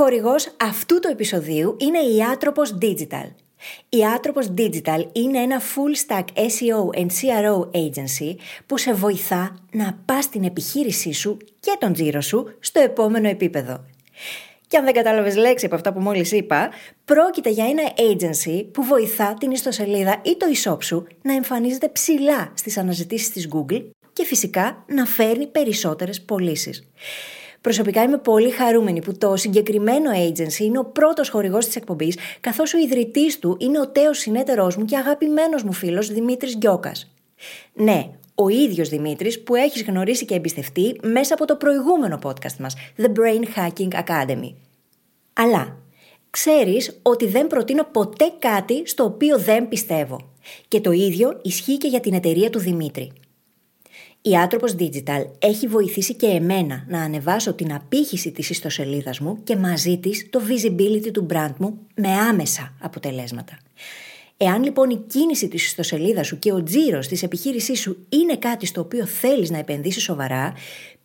Χορηγός αυτού του επεισοδίου είναι η Άτροπος Digital. Η Άτροπος Digital είναι ένα full stack SEO and CRO agency που σε βοηθά να πας την επιχείρησή σου και τον τζίρο σου στο επόμενο επίπεδο. Και αν δεν κατάλαβες λέξη από αυτά που μόλις είπα, πρόκειται για ένα agency που βοηθά την ιστοσελίδα ή το e-shop σου να εμφανίζεται ψηλά στις αναζητήσεις της Google και φυσικά να φέρνει περισσότερες πωλήσεις. Προσωπικά είμαι πολύ χαρούμενη που το συγκεκριμένο agency είναι ο πρώτος χορηγός της εκπομπής, καθώς ο ιδρυτής του είναι ο τέος συνέτερός μου και αγαπημένος μου φίλος Δημήτρης Γκιόκας. Ναι, ο ίδιος Δημήτρης που έχεις γνωρίσει και εμπιστευτεί μέσα από το προηγούμενο podcast μας, The Brain Hacking Academy. Αλλά ξέρεις ότι δεν προτείνω ποτέ κάτι στο οποίο δεν πιστεύω. Και το ίδιο ισχύει και για την εταιρεία του Δημήτρη. Η Άτροπος Digital έχει βοηθήσει και εμένα να ανεβάσω την απήχηση της ιστοσελίδας μου και μαζί της το visibility του brand μου με άμεσα αποτελέσματα. Εάν λοιπόν η κίνηση της ιστοσελίδας σου και ο τζίρος της επιχείρησής σου είναι κάτι στο οποίο θέλεις να επενδύσεις σοβαρά,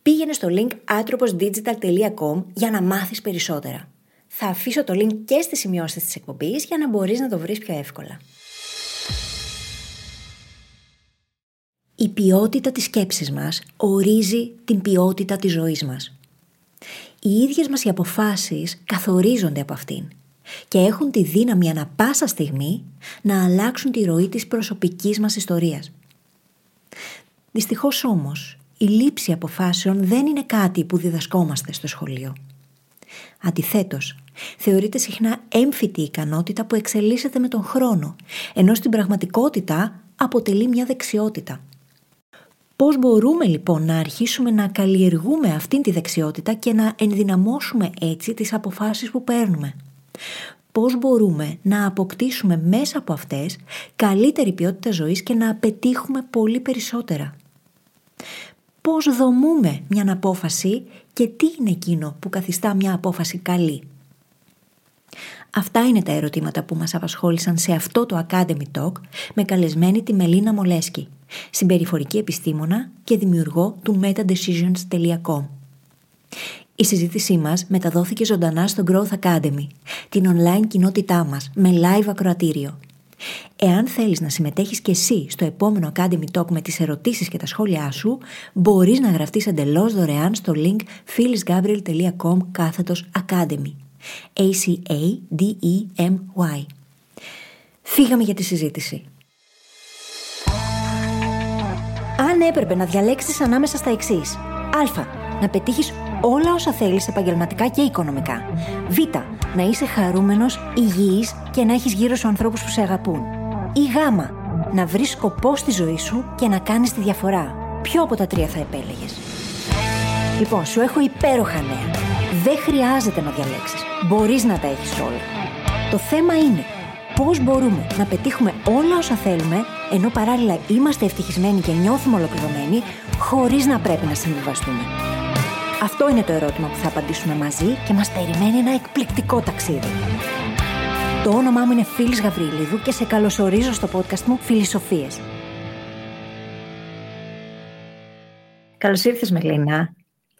πήγαινε στο link atroposdigital.com για να μάθεις περισσότερα. Θα αφήσω το link και στις σημειώσεις της εκπομπής για να μπορείς να το βρεις πιο εύκολα. Η ποιότητα της σκέψης μας ορίζει την ποιότητα της ζωής μας. Οι ίδιες μας οι αποφάσεις καθορίζονται από αυτήν και έχουν τη δύναμη ανα πάσα στιγμή να αλλάξουν τη ροή της προσωπικής μας ιστορίας. Δυστυχώς όμως, η λήψη αποφάσεων δεν είναι κάτι που διδασκόμαστε στο σχολείο. Αντιθέτως, θεωρείται συχνά έμφυτη η ικανότητα που εξελίσσεται με τον χρόνο, ενώ στην πραγματικότητα αποτελεί μια δεξιότητα. Πώς μπορούμε λοιπόν να αρχίσουμε να καλλιεργούμε αυτήν τη δεξιότητα και να ενδυναμώσουμε έτσι τις αποφάσεις που παίρνουμε; Πώς μπορούμε να αποκτήσουμε μέσα από αυτές καλύτερη ποιότητα ζωής και να πετύχουμε πολύ περισσότερα; Πώς δομούμε μια απόφαση και τι είναι εκείνο που καθιστά μια απόφαση καλή; Αυτά είναι τα ερωτήματα που μας απασχόλησαν σε αυτό το Academy Talk με καλεσμένη τη Μελίνα Μολέσκη, συμπεριφορική επιστήμονα και δημιουργό του metadecisions.com. Η συζήτησή μας μεταδόθηκε ζωντανά στο Growth Academy, την online κοινότητά μας, με live ακροατήριο. Εάν θέλεις να συμμετέχεις και εσύ στο επόμενο Academy Talk με τις ερωτήσεις και τα σχόλιά σου, μπορείς να γραφτείς εντελώς δωρεάν στο link phyllisgabriel.com κάθετος Academy. A-C-A-D-E-M-Y. Φύγαμε για τη συζήτηση. Έπρεπε να διαλέξεις ανάμεσα στα εξής. Α. Να πετύχεις όλα όσα θέλεις επαγγελματικά και οικονομικά. Β. Να είσαι χαρούμενος, υγιής και να έχεις γύρω σου ανθρώπους που σε αγαπούν. Ή Γ. Να βρεις σκοπό στη ζωή σου και να κάνεις τη διαφορά. Ποιο από τα τρία θα επέλεγες; Λοιπόν, σου έχω υπέροχα νέα. Δεν χρειάζεται να διαλέξεις. Μπορείς να τα έχεις όλα. Το θέμα είναι πώς μπορούμε να πετύχουμε όλα όσα θέλουμε, ενώ παράλληλα είμαστε ευτυχισμένοι και νιώθουμε ολοκληρωμένοι, χωρίς να πρέπει να συμβιβαστούμε. Αυτό είναι το ερώτημα που θα απαντήσουμε μαζί και μας περιμένει ένα εκπληκτικό ταξίδι. Το όνομά μου είναι Φίλης Γαβρίλιδου και σε καλωσορίζω στο podcast μου Φιλισοφίες. Καλώς ήρθες Μελίνα.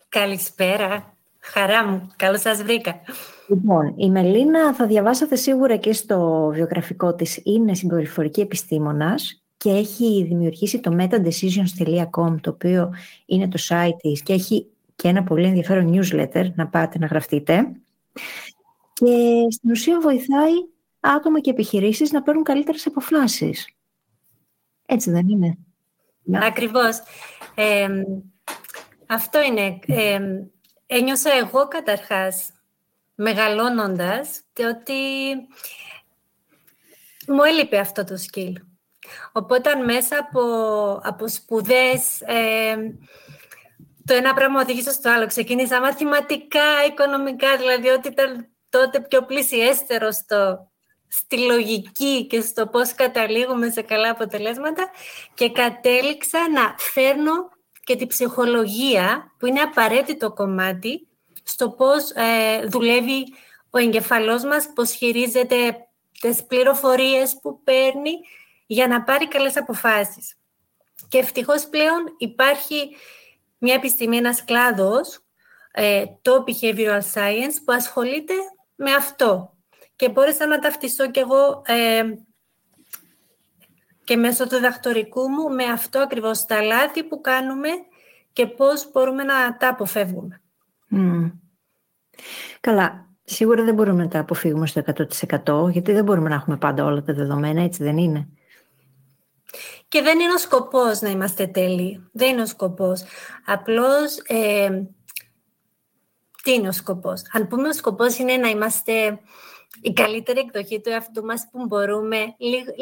Καλησπέρα. Χαρά μου. Καλώς σας βρήκα. Λοιπόν, η Μελίνα θα διαβάσατε σίγουρα και στο βιογραφικό της, είναι συμπεριφορική επιστήμονας και έχει δημιουργήσει το metadecisions.com, το οποίο είναι το site της και έχει και ένα πολύ ενδιαφέρον newsletter να πάτε να γραφτείτε. Και στην ουσία βοηθάει άτομα και επιχειρήσεις να παίρνουν καλύτερες αποφάσεις. Έτσι δεν είναι; Ακριβώς. αυτό είναι. ένιωσα εγώ καταρχάς μεγαλώνοντας ότι μου έλειπε αυτό το skill. Οπότε μέσα από, από σπουδές, ε, το ένα πράγμα οδήγησε στο άλλο. Ξεκίνησα μαθηματικά, οικονομικά, δηλαδή ότι ήταν τότε πιο πλησιέστερο στο, στη λογική και στο πώς καταλήγουμε σε καλά αποτελέσματα και κατέληξα να φέρνω και τη ψυχολογία, που είναι απαραίτητο κομμάτι, στο πώς ε, δουλεύει ο εγκεφαλός μας, πώς χειρίζεται τις πληροφορίες που παίρνει για να πάρει καλές αποφάσεις. Και ευτυχώς πλέον υπάρχει μια επιστήμη, ένας κλάδος ε, το behavioral science που ασχολείται με αυτό. Και μπόρεσα να ταυτιστώ κι εγώ ε, και μέσω του διδακτορικού μου με αυτό ακριβώς τα λάθη που κάνουμε και πώς μπορούμε να τα αποφεύγουμε. Καλά. Σίγουρα δεν μπορούμε να τα αποφύγουμε στο 100% γιατί δεν μπορούμε να έχουμε πάντα όλα τα δεδομένα, έτσι δεν είναι. Και δεν είναι ο σκοπός να είμαστε τέλειοι. Δεν είναι ο σκοπός. Απλώς, ε, τι είναι ο σκοπός; Αν πούμε ο σκοπός είναι να είμαστε η καλύτερη εκδοχή του εαυτού μας που μπορούμε,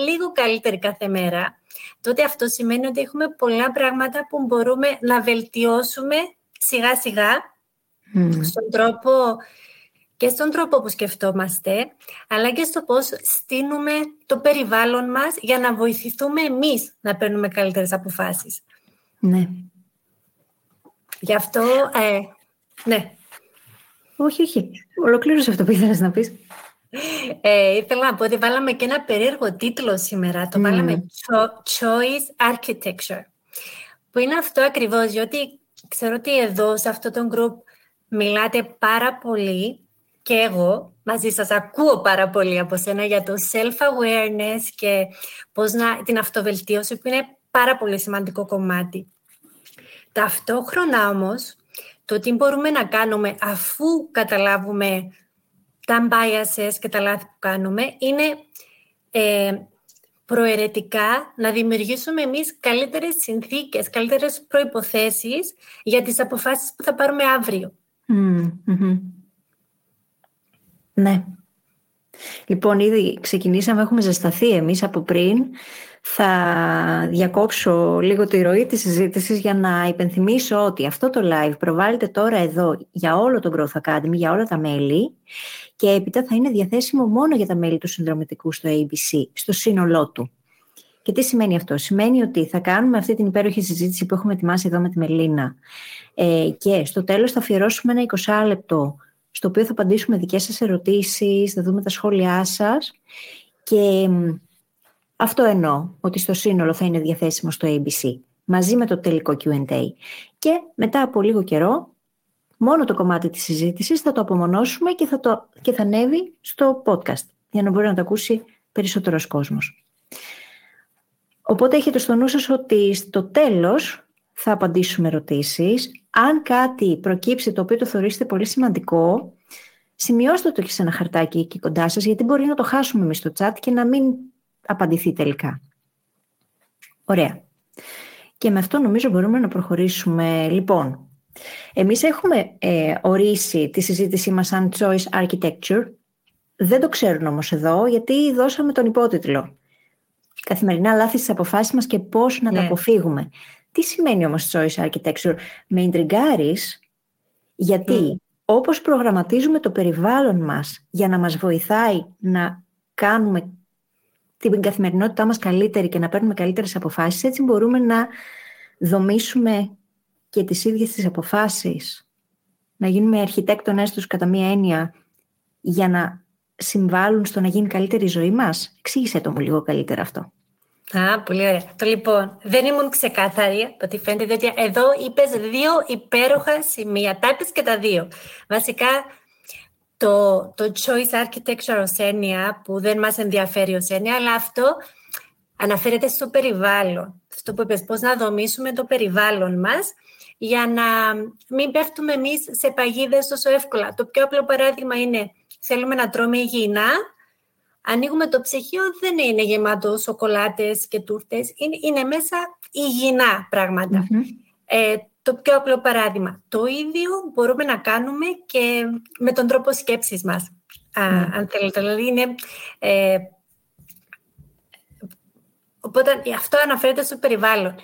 λίγο, καλύτερη κάθε μέρα, τότε αυτό σημαίνει ότι έχουμε πολλά πράγματα που μπορούμε να βελτιώσουμε σιγά σιγά στον τρόπο και στον τρόπο που σκεφτόμαστε, αλλά και στο πώς στείνουμε το περιβάλλον μας για να βοηθηθούμε εμείς να παίρνουμε καλύτερες αποφάσεις. Ναι. Γι' αυτό, ε, ναι. Όχι, όχι. Ολοκλήρωσε αυτό που ήθελες να πεις. Ε, ήθελα να πω ότι βάλαμε και ένα περίεργο τίτλο σήμερα. Το βάλαμε Choice Architecture. Που είναι αυτό ακριβώς, διότι ξέρω ότι εδώ, σε αυτό το group, μιλάτε πάρα πολύ και εγώ μαζί σας ακούω πάρα πολύ από σένα για το self-awareness και πώς να, την αυτοβελτίωση που είναι πάρα πολύ σημαντικό κομμάτι. Ταυτόχρονα όμως, το τι μπορούμε να κάνουμε αφού καταλάβουμε τα biases και τα λάθη που κάνουμε είναι ε, προαιρετικά να δημιουργήσουμε εμείς καλύτερες συνθήκες, καλύτερες προϋποθέσεις για τις αποφάσεις που θα πάρουμε αύριο. Ναι. Λοιπόν, ήδη ξεκινήσαμε, έχουμε ζεσταθεί εμείς από πριν. Θα διακόψω λίγο τη ροή της συζήτησης για να υπενθυμίσω ότι αυτό το live προβάλλεται τώρα εδώ για όλο το Growth Academy, για όλα τα μέλη και έπειτα θα είναι διαθέσιμο μόνο για τα μέλη του συνδρομητικού στο ABC, στο σύνολό του. Και τι σημαίνει αυτό; Σημαίνει ότι θα κάνουμε αυτή την υπέροχη συζήτηση που έχουμε ετοιμάσει εδώ με τη Μελίνα ε, και στο τέλος θα αφιερώσουμε ένα 20 λεπτό στο οποίο θα απαντήσουμε δικές σας ερωτήσεις, θα δούμε τα σχόλιά σας και αυτό εννοώ, ότι στο σύνολο θα είναι διαθέσιμο στο ABC, μαζί με το τελικό Q&A. Και μετά από λίγο καιρό, μόνο το κομμάτι της συζήτησης θα το απομονώσουμε και θα, το, και θα ανέβει στο podcast, για να μπορεί να το ακούσει περισσότερος κόσμος. Οπότε έχετε στο νου σας ότι στο τέλος θα απαντήσουμε ερωτήσεις. Αν κάτι προκύψει το οποίο το θεωρήσετε πολύ σημαντικό, σημειώστε το και σε ένα χαρτάκι εκεί κοντά σας, γιατί μπορεί να το χάσουμε εμείς στο chat και να μην απαντηθεί τελικά. Ωραία. Και με αυτό νομίζω μπορούμε να προχωρήσουμε. Λοιπόν, εμείς έχουμε ε, ορίσει τη συζήτησή μας σαν choice architecture. Δεν το ξέρουν όμως εδώ, γιατί δώσαμε τον υπότιτλο. Καθημερινά λάθη στις αποφάσεις μας και πώς να τα ναι. αποφύγουμε. Τι σημαίνει όμως choice architecture; Με ιντριγκάρεις γιατί όπως προγραμματίζουμε το περιβάλλον μας για να μας βοηθάει να κάνουμε την καθημερινότητά μας καλύτερη και να παίρνουμε καλύτερες αποφάσεις, έτσι μπορούμε να δομήσουμε και τις ίδιες τις αποφάσεις, να γίνουμε αρχιτέκτονές τους κατά μία έννοια για να συμβάλλουν στο να γίνει καλύτερη η ζωή μας; Εξήγησέ το μου λίγο καλύτερα αυτό. Α, πολύ ωραία. Το λοιπόν, δεν ήμουν ξεκάθαρη από ό,τι φαίνεται, διότι εδώ είπες δύο υπέροχα σημεία. Τα είπες και τα δύο. Βασικά, το, το choice architecture ως έννοια, που δεν μας ενδιαφέρει ως έννοια, αλλά αυτό αναφέρεται στο περιβάλλον. Αυτό που είπες, πώς να δομήσουμε το περιβάλλον μας για να μην πέφτουμε εμείς σε παγίδες τόσο εύκολα. Το πιο απλό παράδειγμα είναι θέλουμε να τρώμε υγιεινά, ανοίγουμε το ψυγείο, δεν είναι γεμάτο σοκολάτες και τούρτες, είναι, είναι μέσα υγιεινά Ε, το πιο απλό παράδειγμα. Το ίδιο μπορούμε να κάνουμε και με τον τρόπο σκέψης μας, αν θέλετε. Δηλαδή είναι... Ε, οπότε αυτό αναφέρεται στο περιβάλλον.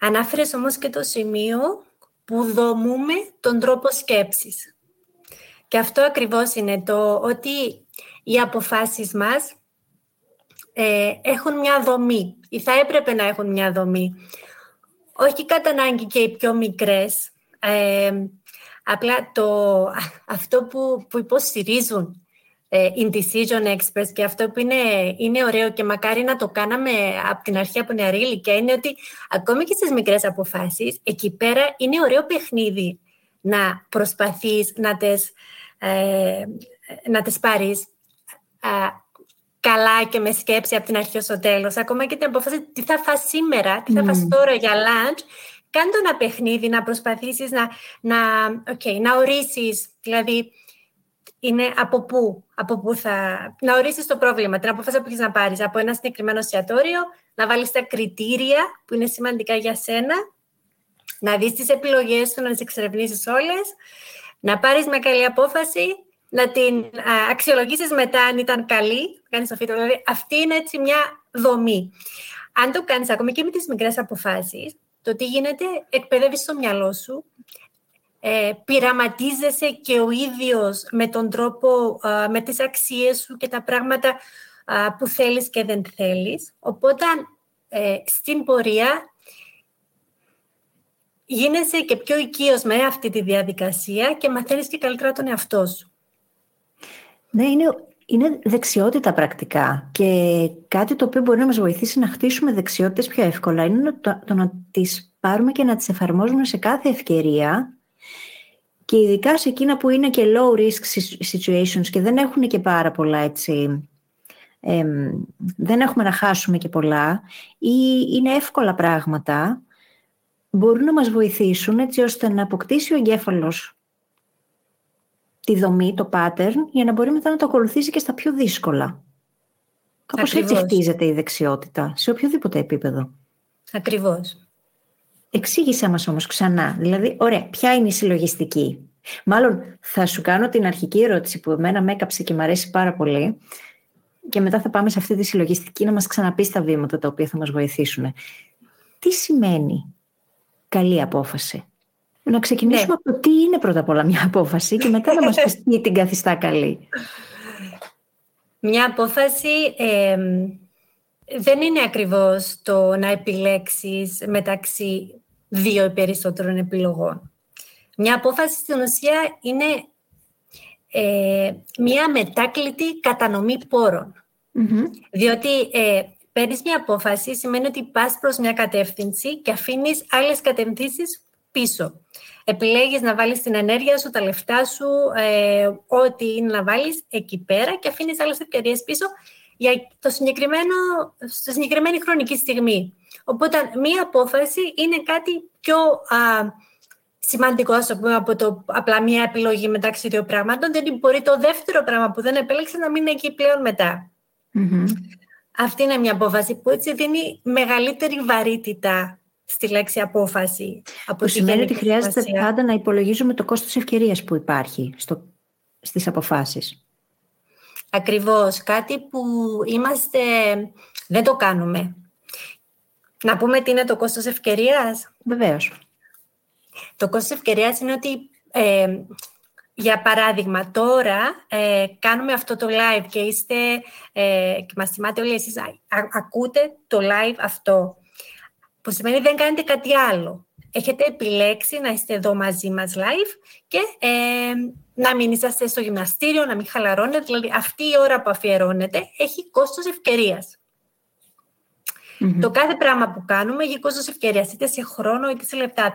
Ανάφερες όμως και το σημείο που δομούμε τον τρόπο σκέψης. Και αυτό ακριβώς είναι το ότι οι αποφάσεις μας ε, έχουν μια δομή ή θα έπρεπε να έχουν μια δομή. Όχι κατά ανάγκη και οι πιο μικρές. Ε, απλά το, αυτό που, που υποστηρίζουν ε, decision experts και αυτό που είναι, είναι ωραίο και μακάρι να το κάναμε από την αρχή από νεαρή ηλικία είναι ότι ακόμη και στις μικρές αποφάσεις εκεί πέρα είναι ωραίο παιχνίδι να προσπαθείς να τις, ε, να τις πάρεις καλά και με σκέψη από την αρχή ως το τέλος. Ακόμα και την αποφάση τι θα φας σήμερα, τι θα φας mm. τώρα για lunch. Κάνε το ένα παιχνίδι να προσπαθήσεις να, να, okay, να ορίσεις, δηλαδή είναι από πού, από πού θα... Να ορίσεις το πρόβλημα, την αποφάση που έχεις να πάρεις από ένα συγκεκριμένο εστιατόριο, να βάλεις τα κριτήρια που είναι σημαντικά για σένα, να δεις τις επιλογές σου, να τις εξερευνήσεις όλες, να πάρεις με καλή απόφαση να την αξιολογήσεις μετά αν ήταν καλή, κάνεις το Δηλαδή, αυτή είναι έτσι μια δομή. Αν το κάνεις ακόμη και με τις μικρές αποφάσεις, το τι γίνεται, εκπαιδεύεις το μυαλό σου, ε, πειραματίζεσαι και ο ίδιος με τον τρόπο, με τις αξίες σου και τα πράγματα που θέλεις και δεν θέλεις. Οπότε, ε, στην πορεία, γίνεσαι και πιο οικείος με αυτή τη διαδικασία και μαθαίνεις και καλύτερα τον εαυτό σου. Ναι, είναι, είναι δεξιότητα πρακτικά και κάτι το οποίο μπορεί να μας βοηθήσει να χτίσουμε δεξιότητες πιο εύκολα είναι το, το να τις πάρουμε και να τις εφαρμόζουμε σε κάθε ευκαιρία και ειδικά σε εκείνα που είναι και low risk situations και δεν έχουν και πάρα πολλά έτσι, δεν έχουμε να χάσουμε και πολλά ή είναι εύκολα πράγματα, μπορούν να μας βοηθήσουν έτσι ώστε να αποκτήσει ο εγκέφαλος τη δομή, το pattern, για να μπορεί μετά να το ακολουθήσει και στα πιο δύσκολα. Κάπως έτσι χτίζεται η δεξιότητα, σε οποιοδήποτε επίπεδο. Ακριβώς. Εξήγησέ μας όμως ξανά. Δηλαδή, ωραία, ποια είναι η συλλογιστική. Μάλλον θα σου κάνω την αρχική ερώτηση που εμένα με έκαψε και μου αρέσει πάρα πολύ και μετά θα πάμε σε αυτή τη συλλογιστική να μας ξαναπείς τα βήματα τα οποία θα μας βοηθήσουν. Τι σημαίνει καλή απόφαση. Να ξεκινήσουμε ναι. από το τι είναι πρώτα απ' όλα μια απόφαση και μετά να μας πεις τι την καθιστά καλή. Μια απόφαση δεν είναι ακριβώς το να επιλέξεις μεταξύ δύο ή περισσότερων επιλογών. Μια απόφαση στην ουσία είναι ε, μια μετάκλητη κατανομή Διότι ε, παίρνεις μια απόφαση σημαίνει ότι πας προς μια κατεύθυνση και αφήνεις άλλες κατευθύνσεις πίσω. Επιλέγεις να βάλεις την ενέργεια σου, τα λεφτά σου, ε, ό,τι είναι να βάλεις εκεί πέρα και αφήνεις άλλες ευκαιρίες πίσω για το συγκεκριμένο, στη συγκεκριμένη χρονική στιγμή. Οπότε μία απόφαση είναι κάτι πιο α, σημαντικό ας πούμε, από το απλά μία επιλογή μεταξύ δύο πραγμάτων, γιατί μπορεί το δεύτερο πράγμα που δεν επέλεξες να μείνει εκεί πλέον Αυτή είναι μια απόφαση που έτσι δίνει μεγαλύτερη βαρύτητα στη λέξη απόφαση. Από που σημαίνει ότι χρειάζεται πάντα να υπολογίζουμε το κόστος ευκαιρίας που υπάρχει στο, στις αποφάσεις. Ακριβώς. Κάτι που είμαστε... δεν το κάνουμε. Να πούμε τι είναι το κόστος ευκαιρίας; Βεβαίως. Το κόστος ευκαιρίας είναι ότι, ε, για παράδειγμα, τώρα ε, κάνουμε αυτό το live και είστε, ε, και μας θυμάται όλοι εσείς, ακούτε το live αυτό που σημαίνει δεν κάνετε κάτι άλλο. Έχετε επιλέξει να είστε εδώ μαζί μας live και ε, να μην είσαστε στο γυμναστήριο, να μην χαλαρώνετε. Δηλαδή αυτή η ώρα που αφιερώνετε έχει κόστος Το κάθε πράγμα που κάνουμε έχει κόστος ευκαιρίας, είτε σε χρόνο είτε σε λεπτά.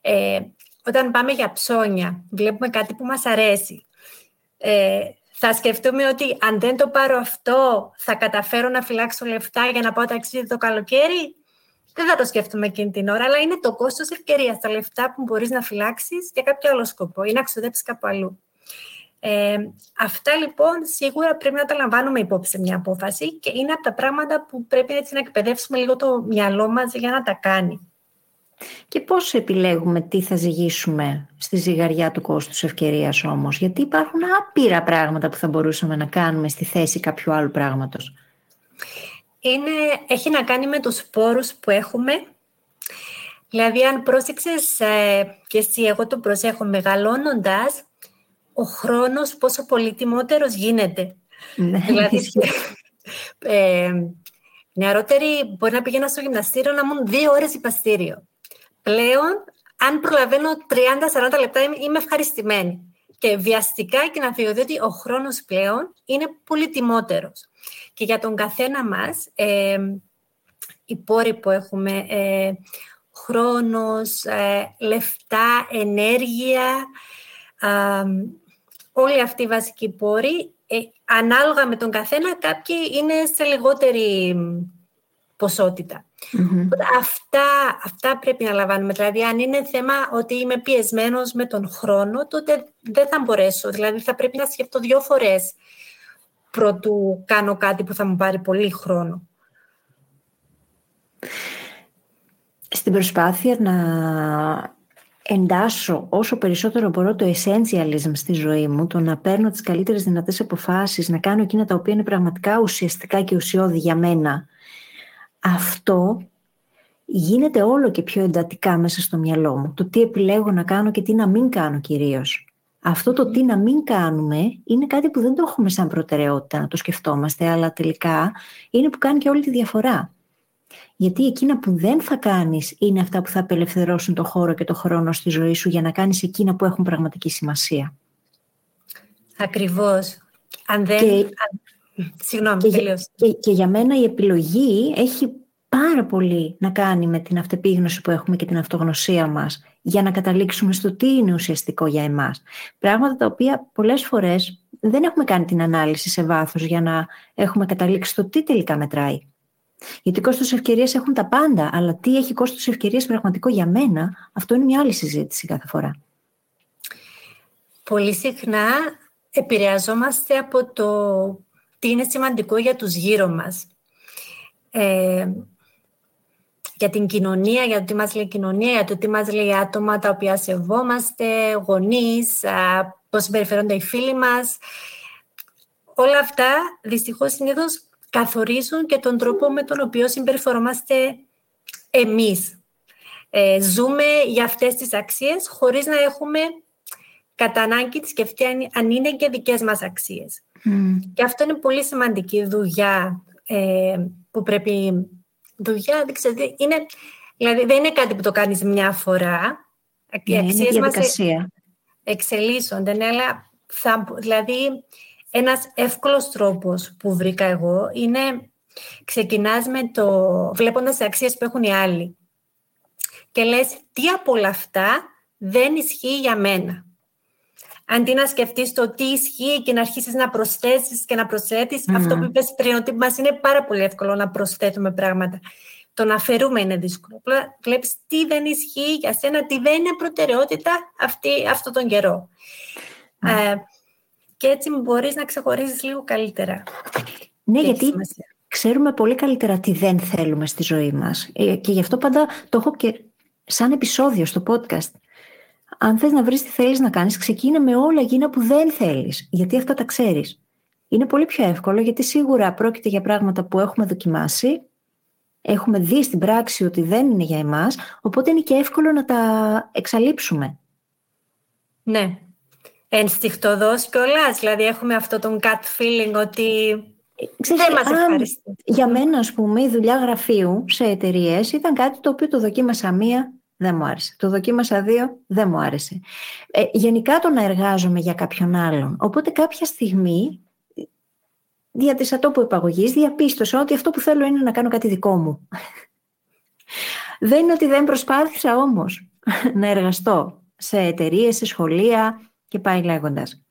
ε, όταν πάμε για ψώνια, βλέπουμε κάτι που μας αρέσει. Ε, θα σκεφτούμε ότι αν δεν το πάρω αυτό, θα καταφέρω να φυλάξω λεφτά για να πάω ταξίδι το καλοκαίρι; Δεν θα το σκέφτομαι εκείνη την ώρα, αλλά είναι το κόστος ευκαιρίας, τα λεφτά που μπορείς να φυλάξεις για κάποιο άλλο σκοπό ή να ξοδέψεις κάπου αλλού. Ε, αυτά λοιπόν σίγουρα πρέπει να τα λαμβάνουμε υπόψη σε μια απόφαση και είναι από τα πράγματα που πρέπει έτσι να εκπαιδεύσουμε λίγο το μυαλό μας για να τα κάνει. Και πώς επιλέγουμε τι θα ζυγίσουμε στη ζυγαριά του κόστους ευκαιρίας όμως, γιατί υπάρχουν άπειρα πράγματα που θα μπορούσαμε να κάνουμε στη θέση κάποιου άλλου πράγματος είναι, έχει να κάνει με τους σπόρους που έχουμε. Δηλαδή, αν πρόσεξες ε, και εσύ, εγώ το προσέχω, μεγαλώνοντας, ο χρόνος πόσο πολύτιμότερος γίνεται. Ναι, δηλαδή, ε, νεαρότερη μπορεί να πηγαίνα στο γυμναστήριο να ήμουν δύο ώρες υπαστήριο. Πλέον, αν προλαβαίνω 30-40 λεπτά, είμαι ευχαριστημένη. Και βιαστικά και να φύγω, διότι ο χρόνος πλέον είναι πολύτιμότερος. Και για τον καθένα μας, ε, οι πόροι που έχουμε, ε, χρόνος, ε, λεφτά, ενέργεια, όλοι αυτοί οι βασικοί πόροι, ε, ανάλογα με τον καθένα, κάποιοι είναι σε λιγότερη ποσότητα. Αυτά, αυτά πρέπει να λαμβάνουμε. Δηλαδή, αν είναι θέμα ότι είμαι πιεσμένος με τον χρόνο, τότε δεν θα μπορέσω. Δηλαδή, θα πρέπει να σκεφτώ δύο φορές πρωτού κάνω κάτι που θα μου πάρει πολύ χρόνο. Στην προσπάθεια να εντάσσω όσο περισσότερο μπορώ το essentialism στη ζωή μου, το να παίρνω τις καλύτερες δυνατές αποφάσεις, να κάνω εκείνα τα οποία είναι πραγματικά ουσιαστικά και ουσιώδη για μένα, αυτό γίνεται όλο και πιο εντατικά μέσα στο μυαλό μου. Το τι επιλέγω να κάνω και τι να μην κάνω κυρίως. Αυτό το τι να μην κάνουμε είναι κάτι που δεν το έχουμε σαν προτεραιότητα να το σκεφτόμαστε, αλλά τελικά είναι που κάνει και όλη τη διαφορά. Γιατί εκείνα που δεν θα κάνεις είναι αυτά που θα απελευθερώσουν το χώρο και το χρόνο στη ζωή σου για να κάνεις εκείνα που έχουν πραγματική σημασία. Ακριβώς. Αν δεν... Και... Συγγνώμη, και, και, και για μένα η επιλογή έχει πάρα πολύ να κάνει με την αυτεπίγνωση που έχουμε και την αυτογνωσία μας για να καταλήξουμε στο τι είναι ουσιαστικό για εμάς. Πράγματα τα οποία πολλές φορές δεν έχουμε κάνει την ανάλυση σε βάθος για να έχουμε καταλήξει στο τι τελικά μετράει. Γιατί κόστος ευκαιρίας έχουν τα πάντα, αλλά τι έχει κόστος ευκαιρίας πραγματικό για μένα, αυτό είναι μια άλλη συζήτηση κάθε φορά. Πολύ συχνά επηρεαζόμαστε από το τι είναι σημαντικό για τους γύρω μας. Ε, για την κοινωνία, για το τι μας λέει η κοινωνία, για το τι μας λέει άτομα τα οποία σεβόμαστε, γονείς, πώς συμπεριφέρονται οι φίλοι μας. Όλα αυτά, δυστυχώς, συνήθως καθορίζουν και τον τρόπο με τον οποίο συμπεριφερόμαστε εμείς. Ε, ζούμε για αυτές τις αξίες χωρίς να έχουμε κατά ανάγκη της σκεφτεί αν είναι και δικές μας αξίες. Και αυτό είναι πολύ σημαντική δουλειά ε, που πρέπει δουλειά, δεν ξέρω, είναι, δηλαδή δεν είναι κάτι που το κάνεις μια φορά. Οι ναι, αξίες μας εξελίσσονται, ναι, αλλά θα, δηλαδή ένας εύκολος τρόπος που βρήκα εγώ είναι ξεκινάς με το βλέποντας τις αξίες που έχουν οι άλλοι και λες τι από όλα αυτά δεν ισχύει για μένα. Αντί να σκεφτείς το τι ισχύει και να αρχίσεις να προσθέσεις και να προσθέτεις, αυτό που είπες πριν, ότι μας είναι πάρα πολύ εύκολο να προσθέτουμε πράγματα. Το να αφαιρούμε είναι δύσκολο. Απλά βλέπεις τι δεν ισχύει για σένα, τι δεν είναι προτεραιότητα αυτή, αυτόν τον καιρό. Ε, και έτσι μπορείς να ξεχωρίζεις λίγο καλύτερα. Ναι, γιατί ξέρουμε πολύ καλύτερα τι δεν θέλουμε στη ζωή μας. Ε, και γι' αυτό πάντα το έχω και σαν επεισόδιο στο podcast αν θες να βρεις τι θέλεις να κάνεις, ξεκίνα με όλα εκείνα που δεν θέλεις, γιατί αυτά τα ξέρεις. Είναι πολύ πιο εύκολο, γιατί σίγουρα πρόκειται για πράγματα που έχουμε δοκιμάσει, έχουμε δει στην πράξη ότι δεν είναι για εμάς, οπότε είναι και εύκολο να τα εξαλείψουμε. Ναι. Ενστιχτοδός κιόλας, δηλαδή έχουμε αυτό τον gut feeling ότι Ξέρεις, δεν μας ευχαριστεί. Για μένα, ας πούμε, η δουλειά γραφείου σε εταιρείες ήταν κάτι το οποίο το δοκίμασα μία δεν μου άρεσε. Το δοκίμασα δύο, δεν μου άρεσε. Ε, γενικά το να εργάζομαι για κάποιον άλλον. Οπότε κάποια στιγμή, δια της ατόπου επαγωγής, διαπίστωσα ότι αυτό που θέλω είναι να κάνω κάτι δικό μου. δεν είναι ότι δεν προσπάθησα όμως να εργαστώ σε εταιρείες, σε σχολεία και πάει λέγοντας.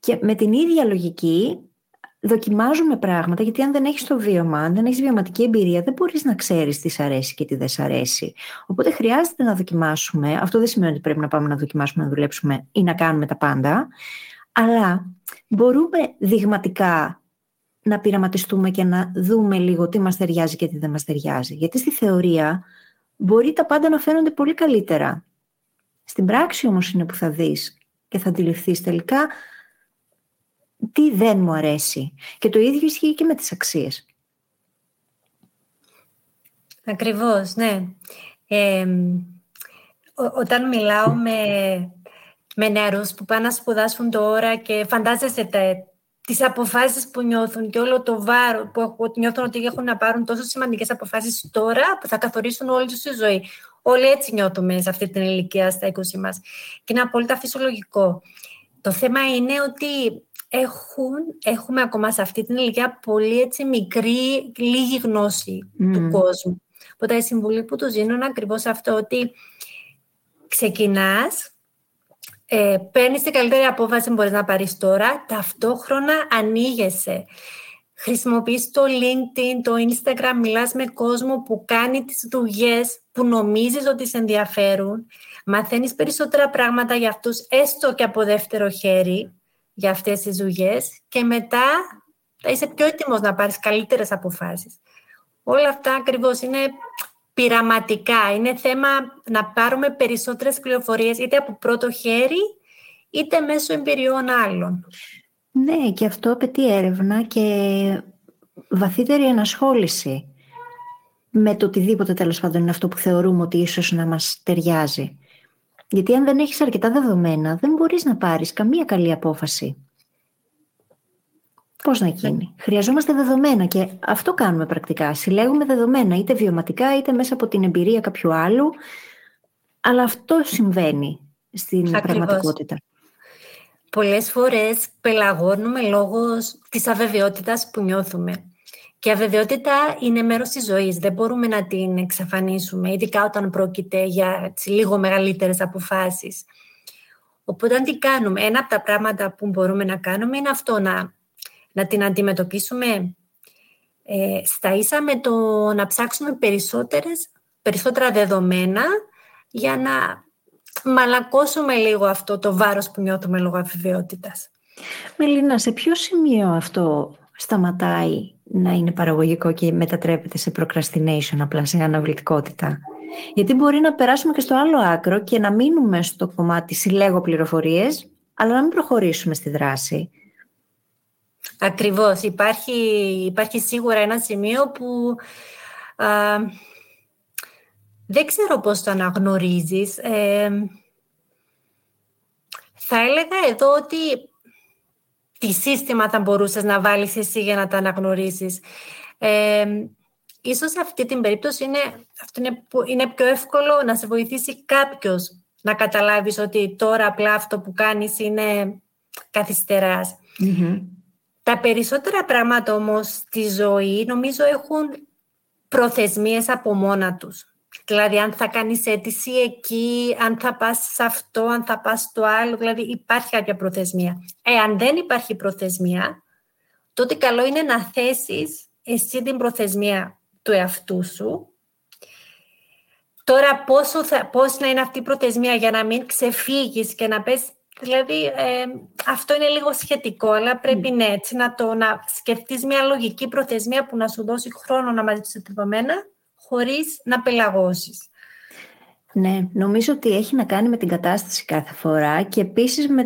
Και με την ίδια λογική δοκιμάζουμε πράγματα, γιατί αν δεν έχεις το βίωμα, αν δεν έχεις βιωματική εμπειρία, δεν μπορείς να ξέρεις τι σ' αρέσει και τι δεν σ' αρέσει. Οπότε χρειάζεται να δοκιμάσουμε. Αυτό δεν σημαίνει ότι πρέπει να πάμε να δοκιμάσουμε, να δουλέψουμε ή να κάνουμε τα πάντα. Αλλά μπορούμε δειγματικά να πειραματιστούμε και να δούμε λίγο τι μας ταιριάζει και τι δεν μας ταιριάζει. Γιατί στη θεωρία μπορεί τα πάντα να φαίνονται πολύ καλύτερα. Στην πράξη όμως είναι που θα δεις και θα αντιληφθείς τελικά τι δεν μου αρέσει. Και το ίδιο ισχύει και με τις αξίες. Ακριβώς, ναι. όταν μιλάω με, με νεαρούς που πάνε να σπουδάσουν τώρα και φαντάζεσαι τα, τις αποφάσεις που νιώθουν και όλο το βάρο που νιώθουν ότι έχουν να πάρουν τόσο σημαντικές αποφάσεις τώρα που θα καθορίσουν όλη τους τη ζωή. Όλοι έτσι νιώθουμε σε αυτή την ηλικία στα 20 μας. Και είναι απόλυτα φυσιολογικό. Το θέμα είναι ότι έχουν, έχουμε ακόμα σε αυτή την ηλικία πολύ έτσι μικρή, λίγη γνώση του κόσμου. Οπότε η συμβουλή που τους δίνω είναι ακριβώς αυτό ότι ξεκινάς, ε, παίρνεις την καλύτερη απόφαση που μπορείς να πάρεις τώρα, ταυτόχρονα ανοίγεσαι. Χρησιμοποιείς το LinkedIn, το Instagram, μιλάς με κόσμο που κάνει τις δουλειές που νομίζεις ότι σε ενδιαφέρουν. Μαθαίνεις περισσότερα πράγματα για αυτούς, έστω και από δεύτερο χέρι, για αυτές τις δουλειές και μετά θα είσαι πιο έτοιμος να πάρεις καλύτερες αποφάσεις. Όλα αυτά ακριβώς είναι πειραματικά. Είναι θέμα να πάρουμε περισσότερες πληροφορίες είτε από πρώτο χέρι είτε μέσω εμπειριών άλλων. Ναι, και αυτό απαιτεί έρευνα και βαθύτερη ενασχόληση με το οτιδήποτε τέλος πάντων είναι αυτό που θεωρούμε ότι ίσως να μας ταιριάζει. Γιατί αν δεν έχεις αρκετά δεδομένα, δεν μπορείς να πάρεις καμία καλή απόφαση. Πώς να γίνει; Χρειαζόμαστε δεδομένα και αυτό κάνουμε πρακτικά. Συλλέγουμε δεδομένα, είτε βιωματικά, είτε μέσα από την εμπειρία κάποιου άλλου. Αλλά αυτό συμβαίνει στην πραγματικότητα. Πολλές φορές πελαγώνουμε λόγω της αβεβαιότητας που νιώθουμε. Και η αβεβαιότητα είναι μέρος της ζωής. Δεν μπορούμε να την εξαφανίσουμε, ειδικά όταν πρόκειται για λίγο μεγαλύτερες αποφάσεις. Οπότε, τι κάνουμε, ένα από τα πράγματα που μπορούμε να κάνουμε είναι αυτό, να, να την αντιμετωπίσουμε ε, στα ίσα με το να ψάξουμε περισσότερες, περισσότερα δεδομένα για να μαλακώσουμε λίγο αυτό το βάρος που νιώθουμε λόγω αβεβαιότητας. Μελίνα, σε ποιο σημείο αυτό σταματάει να είναι παραγωγικό και μετατρέπεται σε procrastination, απλά σε αναβλητικότητα. Γιατί μπορεί να περάσουμε και στο άλλο άκρο και να μείνουμε στο κομμάτι συλλέγω πληροφορίες, αλλά να μην προχωρήσουμε στη δράση. Ακριβώς. Υπάρχει, υπάρχει σίγουρα ένα σημείο που δεν ξέρω πώς το αναγνωρίζεις. Ε, θα έλεγα εδώ ότι τι σύστημα θα μπορούσες να βάλεις εσύ για να τα αναγνωρίσεις. Ε, ίσως σε αυτή την περίπτωση είναι, αυτό είναι, είναι πιο εύκολο να σε βοηθήσει κάποιος να καταλάβεις ότι τώρα απλά αυτό που κάνεις είναι καθυστερας Τα περισσότερα πράγματα όμως στη ζωή νομίζω έχουν προθεσμίες από μόνα τους. Δηλαδή, αν θα κάνεις αίτηση εκεί, αν θα πας σε αυτό, αν θα πας στο άλλο, δηλαδή υπάρχει κάποια προθεσμία. Εάν δεν υπάρχει προθεσμία, τότε καλό είναι να θέσεις εσύ την προθεσμία του εαυτού σου. Τώρα, πόσο θα, πώς να είναι αυτή η προθεσμία για να μην ξεφύγεις και να πες Δηλαδή, ε, αυτό είναι λίγο σχετικό, αλλά πρέπει ναι, έτσι να, το, να σκεφτείς μια λογική προθεσμία που να σου δώσει χρόνο να μαζέψεις τα δεδομένα χωρίς να πελαγώσεις. Ναι, νομίζω ότι έχει να κάνει με την κατάσταση κάθε φορά και επίσης με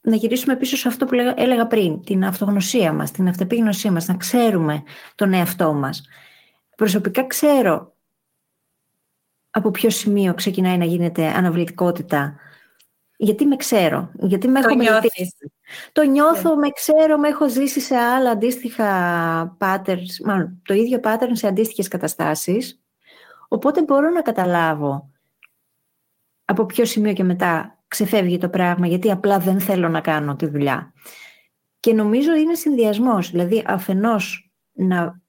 να γυρίσουμε πίσω σε αυτό που έλεγα πριν, την αυτογνωσία μας, την αυτεπίγνωσία μας, να ξέρουμε τον εαυτό μας. Προσωπικά ξέρω από ποιο σημείο ξεκινάει να γίνεται αναβλητικότητα, γιατί με ξέρω, γιατί με το έχω μελετήσει. Το νιώθω, ναι. με ξέρω, με έχω ζήσει σε άλλα αντίστοιχα patterns, μάλλον το ίδιο pattern σε αντίστοιχες καταστάσεις, οπότε μπορώ να καταλάβω από ποιο σημείο και μετά ξεφεύγει το πράγμα, γιατί απλά δεν θέλω να κάνω τη δουλειά. Και νομίζω είναι συνδυασμός, δηλαδή αφενός να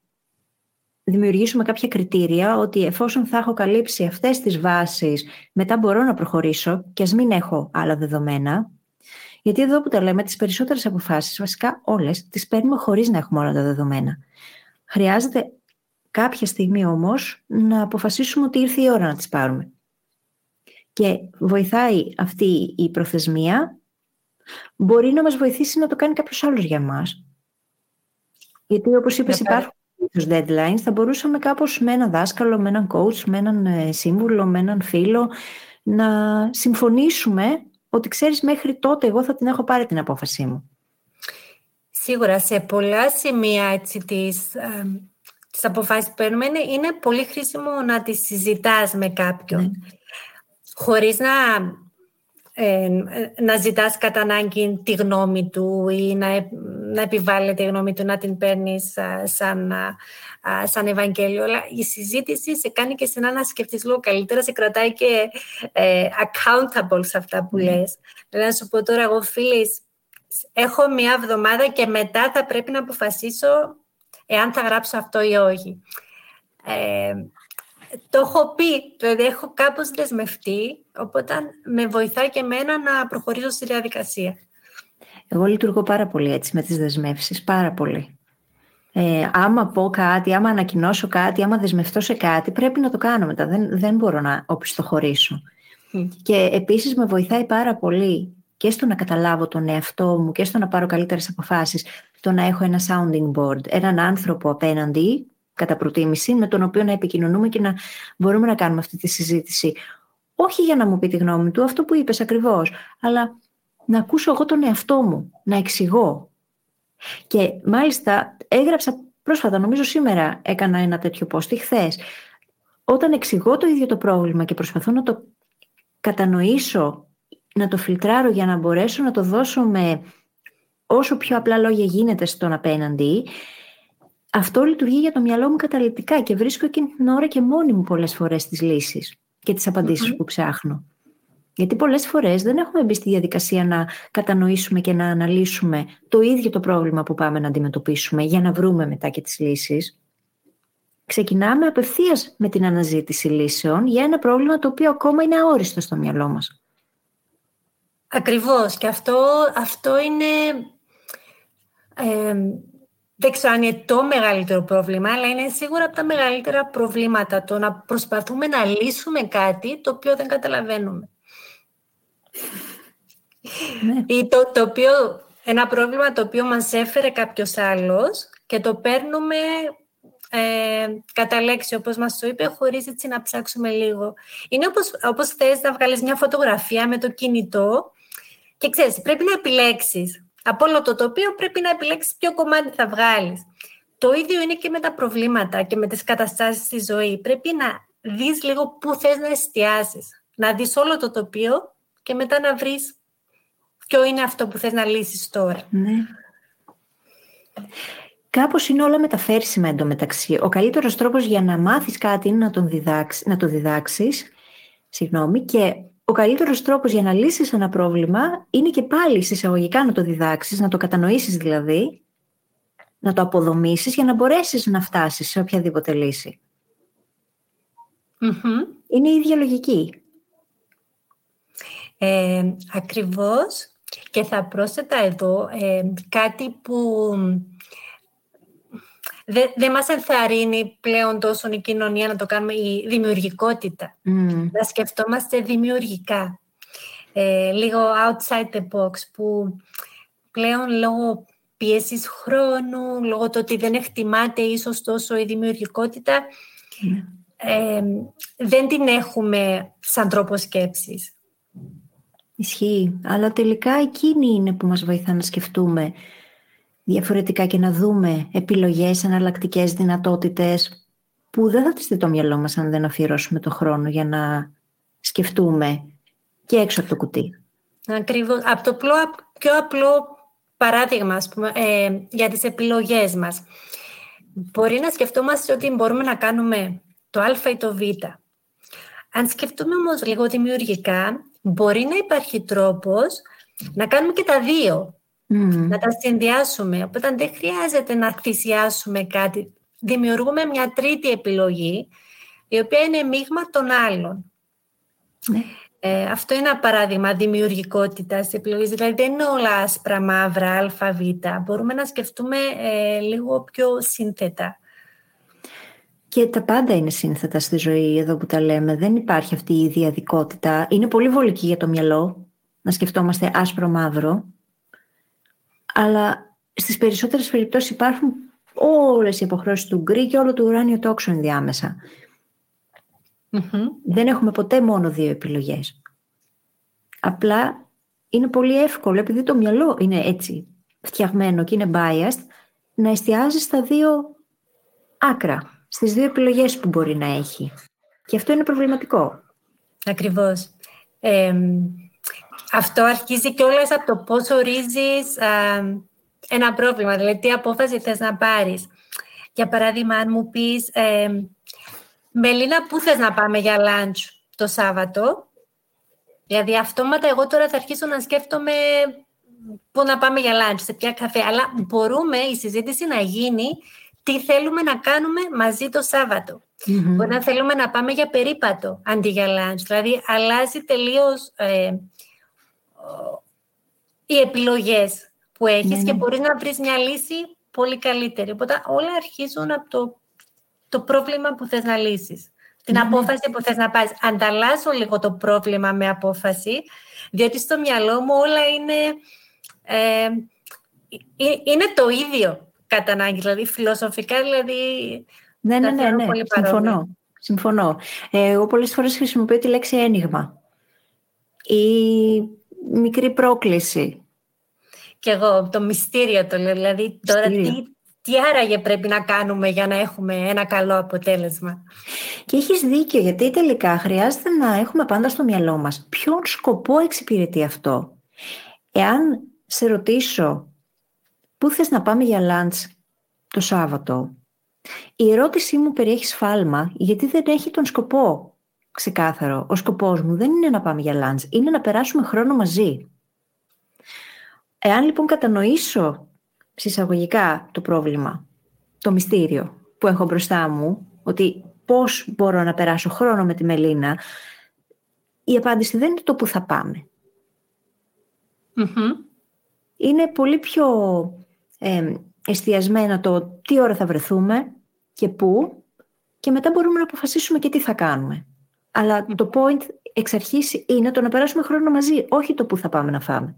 δημιουργήσουμε κάποια κριτήρια ότι εφόσον θα έχω καλύψει αυτές τις βάσεις, μετά μπορώ να προχωρήσω και ας μην έχω άλλα δεδομένα. Γιατί εδώ που τα λέμε, τις περισσότερες αποφάσεις, βασικά όλες, τις παίρνουμε χωρίς να έχουμε όλα τα δεδομένα. Χρειάζεται κάποια στιγμή όμως να αποφασίσουμε ότι ήρθε η ώρα να τις πάρουμε. Και βοηθάει αυτή η προθεσμία, μπορεί να μας βοηθήσει να το κάνει κάποιος άλλος για μας. Γιατί όπως είπες υπάρχουν τους deadlines, θα μπορούσαμε κάπως με έναν δάσκαλο, με έναν coach, με έναν ε, σύμβουλο, με έναν φίλο να συμφωνήσουμε ότι ξέρεις μέχρι τότε εγώ θα την έχω πάρει την απόφασή μου. Σίγουρα σε πολλά σημεία έτσι, της, ε, τις αποφάσεις που παίρνουμε είναι, πολύ χρήσιμο να τις συζητάς με κάποιον. Ναι. Χωρίς να ε, να ζητάς κατά ανάγκη τη γνώμη του ή να, να επιβάλλεται η γνώμη του να την παίρνεις σαν, σαν Ευαγγέλιο. Αλλά η συζήτηση σε κάνει και σε να σκεφτείς λίγο καλύτερα, σε κρατάει και ε, accountable σε αυτά που mm. λες. Δηλαδή να σου πω τώρα εγώ φίλης, έχω μία εβδομάδα και μετά θα πρέπει να αποφασίσω εάν θα γράψω αυτό ή όχι. Ε, το έχω πει, δηλαδή έχω κάπως δεσμευτεί, οπότε με βοηθάει και εμένα να προχωρήσω στη διαδικασία. Εγώ λειτουργώ πάρα πολύ έτσι με τις δεσμεύσεις, πάρα πολύ. Ε, άμα πω κάτι, άμα ανακοινώσω κάτι, άμα δεσμευτώ σε κάτι, πρέπει να το κάνω μετά. Δεν, δεν μπορώ να οπισθοχωρήσω. Mm. Και επίσης με βοηθάει πάρα πολύ και στο να καταλάβω τον εαυτό μου και στο να πάρω καλύτερες αποφάσεις, το να έχω ένα sounding board, έναν άνθρωπο απέναντι, κατά προτίμηση, με τον οποίο να επικοινωνούμε και να μπορούμε να κάνουμε αυτή τη συζήτηση. Όχι για να μου πει τη γνώμη του, αυτό που είπες ακριβώς, αλλά να ακούσω εγώ τον εαυτό μου, να εξηγώ. Και μάλιστα έγραψα πρόσφατα, νομίζω σήμερα έκανα ένα τέτοιο post, χθες. Όταν εξηγώ το ίδιο το πρόβλημα και προσπαθώ να το κατανοήσω, να το φιλτράρω για να μπορέσω να το δώσω με όσο πιο απλά λόγια γίνεται στον απέναντι, αυτό λειτουργεί για το μυαλό μου καταληπτικά και βρίσκω εκείνη την ώρα και μόνη μου πολλές φορές τις λύσεις και τις απαντησεις που ψάχνω. Γιατί πολλές φορές δεν έχουμε μπει στη διαδικασία να κατανοήσουμε και να αναλύσουμε το ίδιο το πρόβλημα που πάμε να αντιμετωπίσουμε για να βρούμε μετά και τις λύσεις. Ξεκινάμε απευθείας με την αναζήτηση λύσεων για ένα πρόβλημα το οποίο ακόμα είναι αόριστο στο μυαλό μας. Ακριβώς. Και αυτό, αυτό είναι... Ε, δεν ξέρω αν είναι το μεγαλύτερο πρόβλημα, αλλά είναι σίγουρα από τα μεγαλύτερα προβλήματα το να προσπαθούμε να λύσουμε κάτι το οποίο δεν καταλαβαίνουμε. Ναι. Ή το, το οποίο, ένα πρόβλημα το οποίο μας έφερε κάποιος άλλος και το παίρνουμε ε, κατά λέξη, όπως μας το είπε, χωρίς έτσι να ψάξουμε λίγο. Είναι όπως, όπως θες να βγάλεις μια φωτογραφία με το κινητό και ξέρεις, πρέπει να επιλέξεις. Από όλο το τοπίο πρέπει να επιλέξεις ποιο κομμάτι θα βγάλεις. Το ίδιο είναι και με τα προβλήματα και με τις καταστάσεις στη ζωή. Πρέπει να δεις λίγο πού θες να εστιάσεις. Να δεις όλο το τοπίο και μετά να βρεις ποιο είναι αυτό που θες να λύσεις τώρα. Ναι. Κάπως είναι όλα μεταφέρσιμα εντωμεταξύ. Ο καλύτερος τρόπος για να μάθεις κάτι είναι να, τον διδάξει, να το διδάξεις συγγνώμη, και ο καλύτερος τρόπος για να λύσεις ένα πρόβλημα είναι και πάλι συσσαγωγικά να το διδάξεις, να το κατανοήσεις δηλαδή, να το αποδομήσεις για να μπορέσεις να φτάσεις σε οποιαδήποτε Είναι η ίδια λογική. Ε, ακριβώς. Και θα πρόσθετα εδώ ε, κάτι που δεν δε μας ενθαρρύνει πλέον τόσο η κοινωνία να το κάνουμε η δημιουργικότητα. Να σκεφτόμαστε δημιουργικά. Ε, λίγο outside the box που πλέον λόγω πίεσης χρόνου, λόγω του ότι δεν εκτιμάται ίσως τόσο η δημιουργικότητα, ε, δεν την έχουμε σαν τρόπο σκέψης. Ισχύει, αλλά τελικά εκείνη είναι που μας βοηθά να σκεφτούμε διαφορετικά και να δούμε επιλογές, εναλλακτικές δυνατότητες που δεν θα τις δει το μυαλό μας αν δεν αφιερώσουμε το χρόνο για να σκεφτούμε και έξω από το κουτί. Ακριβώς. Από το πιο απλό παράδειγμα ας πούμε, ε, για τις επιλογές μας. Μπορεί να σκεφτόμαστε ότι μπορούμε να κάνουμε το α ή το β. Αν σκεφτούμε όμως λίγο δημιουργικά, μπορεί να υπάρχει τρόπος να κάνουμε και τα δύο. Να τα συνδυάσουμε. Οπότε δεν χρειάζεται να θυσιάσουμε κάτι. Δημιουργούμε μια τρίτη επιλογή, η οποία είναι μείγμα των άλλων. Ναι. Ε, αυτό είναι ένα παράδειγμα δημιουργικότητας επιλογής. Δηλαδή δεν είναι όλα άσπρα, μαύρα, α, β. Μπορούμε να σκεφτούμε ε, λίγο πιο σύνθετα. Και τα πάντα είναι σύνθετα στη ζωή εδώ που τα λέμε. Δεν υπάρχει αυτή η διαδικότητα. Είναι πολύ βολική για το μυαλό να σκεφτόμαστε άσπρο-μαύρο. Αλλά στις περισσότερες περιπτώσεις υπάρχουν όλες οι υποχρεώσεις του γκρι και όλο του ουράνιο τόξο Δεν έχουμε ποτέ μόνο δύο επιλογές. Απλά είναι πολύ εύκολο, επειδή το μυαλό είναι έτσι φτιαγμένο και είναι biased, να εστιάζει στα δύο άκρα στις δύο επιλογές που μπορεί να έχει. Και αυτό είναι προβληματικό. Ακριβώς. Αυτό αρχίζει και όλες από το πώς ορίζεις ένα πρόβλημα, δηλαδή τι απόφαση θες να πάρεις. Για παράδειγμα, αν μου πεις, ε, Μελίνα, πού θες να πάμε για lunch το Σάββατο, δηλαδή αυτόματα εγώ τώρα θα αρχίσω να σκέφτομαι πού να πάμε για lunch, σε ποια καφέ, αλλά μπορούμε η συζήτηση να γίνει τι θέλουμε να κάνουμε μαζί το σαββατο Μπορεί να θέλουμε να πάμε για περίπατο αντί για lunch. Δηλαδή, αλλάζει τελείως ε, οι επιλογές που έχεις ναι, και ναι. μπορείς να βρεις μια λύση πολύ καλύτερη. Οπότε όλα αρχίζουν από το, το πρόβλημα που θες να λύσεις. Την ναι, απόφαση που θες να πάρεις. Ανταλλάσσω λίγο το πρόβλημα με απόφαση, διότι στο μυαλό μου όλα είναι, ε, ε είναι το ίδιο κατά ανάγκη. Δηλαδή, φιλοσοφικά, δηλαδή... Ναι, ναι, ναι, ναι. Συμφωνώ. Συμφωνώ. Ε, εγώ πολλές φορές χρησιμοποιώ τη λέξη ένιγμα. Ή μικρή πρόκληση. Και εγώ το μυστήριο το λέω, δηλαδή τώρα τι, τι άραγε πρέπει να κάνουμε για να έχουμε ένα καλό αποτέλεσμα; Και έχεις δίκιο, γιατί τελικά χρειάζεται να έχουμε πάντα στο μυαλό μας ποιον σκοπό εξυπηρετεί αυτό; Εάν σε ρωτήσω πού θες να πάμε για λάντς το Σάββατο, η ερώτησή μου περιέχει σφάλμα γιατί δεν έχει τον σκοπό ξεκάθαρο. Ο σκοπός μου δεν είναι να πάμε για λάντς, είναι να περάσουμε χρόνο μαζί. Εάν λοιπόν κατανοήσω συσσαγωγικά το πρόβλημα, το μυστήριο που έχω μπροστά μου, ότι πώς μπορώ να περάσω χρόνο με τη Μελίνα, η απάντηση δεν είναι το που θα παμε Είναι πολύ πιο ε, εστιασμένο το τι ώρα θα βρεθούμε και πού και μετά μπορούμε να αποφασίσουμε και τι θα κάνουμε. Αλλά το point εξ αρχής είναι το να περάσουμε χρόνο μαζί, όχι το που θα πάμε να φάμε.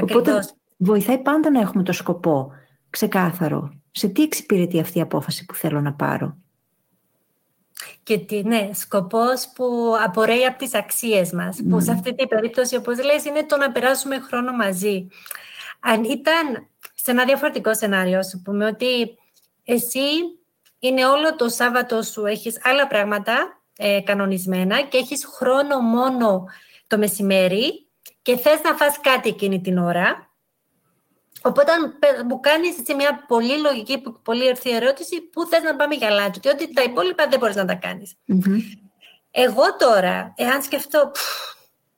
Οπότε βοηθάει πάντα να έχουμε το σκοπό ξεκάθαρο. Σε τι εξυπηρετεί αυτή η απόφαση που θέλω να πάρω. Και τι, ναι, σκοπός που απορρέει από τις αξίες μας. Που σε αυτή την περίπτωση, όπως λες, είναι το να περάσουμε χρόνο μαζί. Αν ήταν σε ένα διαφορετικό σενάριο, σου πούμε ότι εσύ είναι όλο το Σάββατο σου, έχεις άλλα πράγματα ε, κανονισμένα και έχεις χρόνο μόνο το μεσημέρι και θες να φας κάτι εκείνη την ώρα, οπότε μου κάνεις έτσι μια πολύ λογική, πολύ ευθύ ερώτηση, πού θες να πάμε για λάντσο, διότι τα υπόλοιπα δεν μπορείς να τα κανεις Εγώ τώρα, εάν σκεφτώ,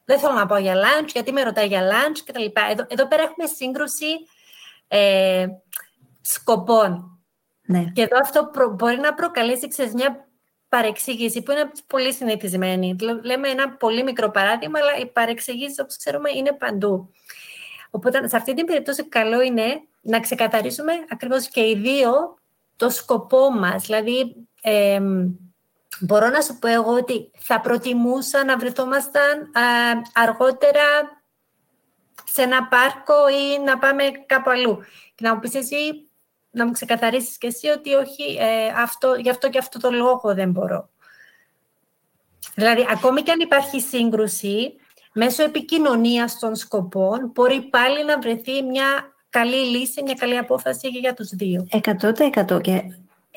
δεν θέλω να πάω για lunch, γιατί με ρωτάει για lunch κτλ. Εδώ, εδώ πέρα έχουμε σύγκρουση ε, σκοπών. Ναι. Και εδώ αυτό μπορεί να προκαλέσει ξέρεις, μια παρεξήγηση που είναι πολύ συνηθισμένη. Λέμε ένα πολύ μικρό παράδειγμα, αλλά οι παρεξηγήσεις, όπως ξέρουμε, είναι παντού. Οπότε, σε αυτή την περίπτωση, καλό είναι να ξεκαθαρίσουμε ακριβώς και οι δύο το σκοπό μας. Δηλαδή, μπορώ να σου πω εγώ ότι θα προτιμούσα να βρεθόμασταν αργότερα σε ένα πάρκο ή να πάμε κάπου αλλού. Και να μου πεις εσύ, να μου ξεκαθαρίσεις και εσύ ότι όχι, ε, αυτό, γι' αυτό και αυτό το λόγο δεν μπορώ. Δηλαδή, ακόμη και αν υπάρχει σύγκρουση, μέσω επικοινωνίας των σκοπών, μπορεί πάλι να βρεθεί μια καλή λύση, μια καλή απόφαση για τους δύο. Εκατό εκατό. Και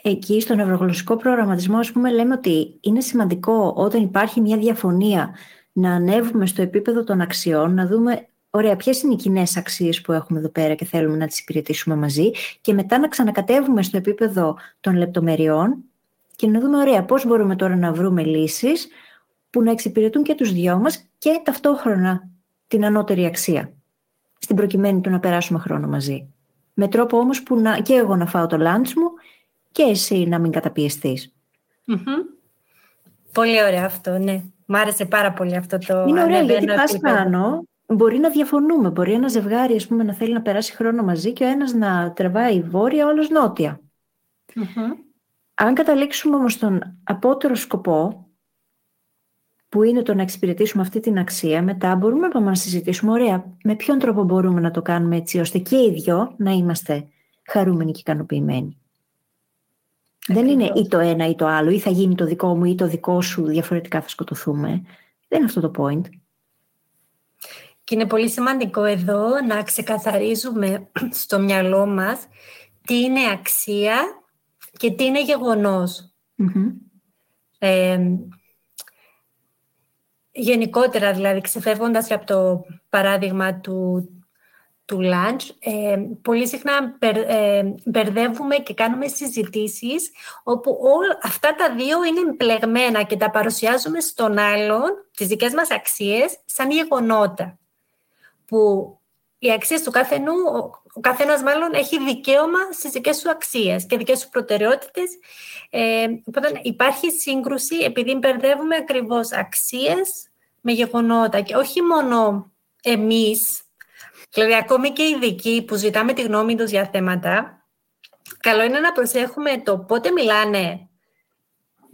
εκεί στον ευρωγλωσσικό προγραμματισμό, ας πούμε, λέμε ότι είναι σημαντικό όταν υπάρχει μια διαφωνία να ανέβουμε στο επίπεδο των αξιών, να δούμε Ωραία, ποιες είναι οι κοινές αξίες που έχουμε εδώ πέρα και θέλουμε να τις υπηρετήσουμε μαζί, και μετά να ξανακατεύουμε στο επίπεδο των λεπτομεριών και να δούμε, ωραία, πώς μπορούμε τώρα να βρούμε λύσεις που να εξυπηρετούν και τους δυο μας και ταυτόχρονα την ανώτερη αξία. Στην προκειμένη του να περάσουμε χρόνο μαζί. Με τρόπο όμως που να, και εγώ να φάω το lunch μου και εσύ να μην καταπιεστείς. Πολύ ωραίο αυτό, ναι. Μ' άρεσε πάρα πολύ αυτό το Είναι ωραίο γιατί πας πάνω Μπορεί να διαφωνούμε. Μπορεί ένα ζευγάρι ας πούμε, να θέλει να περάσει χρόνο μαζί και ο ένας να τρεβάει βόρεια, ο άλλος Αν καταλήξουμε όμως στον απότερο σκοπό, που είναι το να εξυπηρετήσουμε αυτή την αξία, μετά μπορούμε να συζητήσουμε, ωραία, με ποιον τρόπο μπορούμε να το κάνουμε έτσι, ώστε και οι δυο να είμαστε χαρούμενοι και ικανοποιημένοι. Δεν είναι ή το ένα ή το άλλο, ή θα γίνει το δικό μου ή το δικό σου, διαφορετικά θα σκοτωθούμε. Δεν είναι αυτό το point. Και είναι πολύ σημαντικό εδώ να ξεκαθαρίζουμε στο μυαλό μας τι είναι αξία και τι είναι γενικότερα, δηλαδή, ξεφεύγοντας από το παράδειγμα του, του lunch, ε, πολύ συχνά ε, μπερδεύουμε και κάνουμε συζητήσεις όπου όλα αυτά τα δύο είναι εμπλεγμένα και τα παρουσιάζουμε στον άλλον, τις δικές μας αξίες, σαν γεγονότα που οι αξίες του καθενού, ο καθένας μάλλον έχει δικαίωμα στις δικές σου αξίες και δικές σου προτεραιότητες. Ε, οπότε υπάρχει σύγκρουση επειδή μπερδεύουμε ακριβώς αξίες με γεγονότα και όχι μόνο εμείς, δηλαδή ακόμη και οι ειδικοί που ζητάμε τη γνώμη τους για θέματα, καλό είναι να προσέχουμε το πότε μιλάνε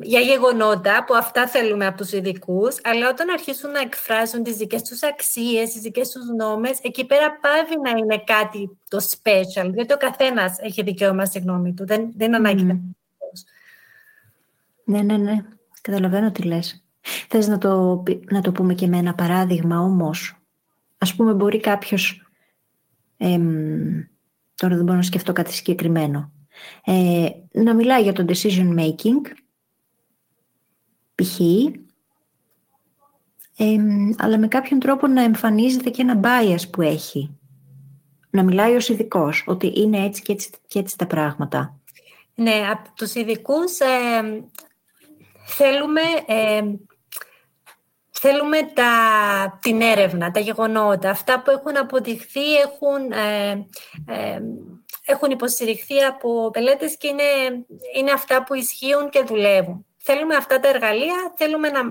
για γεγονότα που αυτά θέλουμε από τους ειδικούς, αλλά όταν αρχίσουν να εκφράζουν τις δικές τους αξίες, τις δικές τους νόμες, εκεί πέρα πάβει να είναι κάτι το special, γιατί ο καθένας έχει δικαίωμα στη γνώμη του, δεν, δεν ανάγκη να Ναι, ναι, ναι. Καταλαβαίνω τι λες. Θες να το, να το πούμε και με ένα παράδειγμα όμως. Ας πούμε μπορεί κάποιος... τώρα δεν μπορώ να σκεφτώ κάτι συγκεκριμένο. Ε, να μιλάει για το decision making π.χ. αλλά με κάποιον τρόπο να εμφανίζεται και ένα bias που έχει. Να μιλάει ως ειδικός, ότι είναι έτσι και έτσι, και έτσι τα πράγματα. Ναι, από τους ειδικούς θέλουμε, θέλουμε τα, την έρευνα, τα γεγονότα. Αυτά που έχουν αποδειχθεί, έχουν, έχουν υποστηριχθεί από πελέτες και είναι, είναι αυτά που ισχύουν και δουλεύουν θέλουμε αυτά τα εργαλεία, θέλουμε να,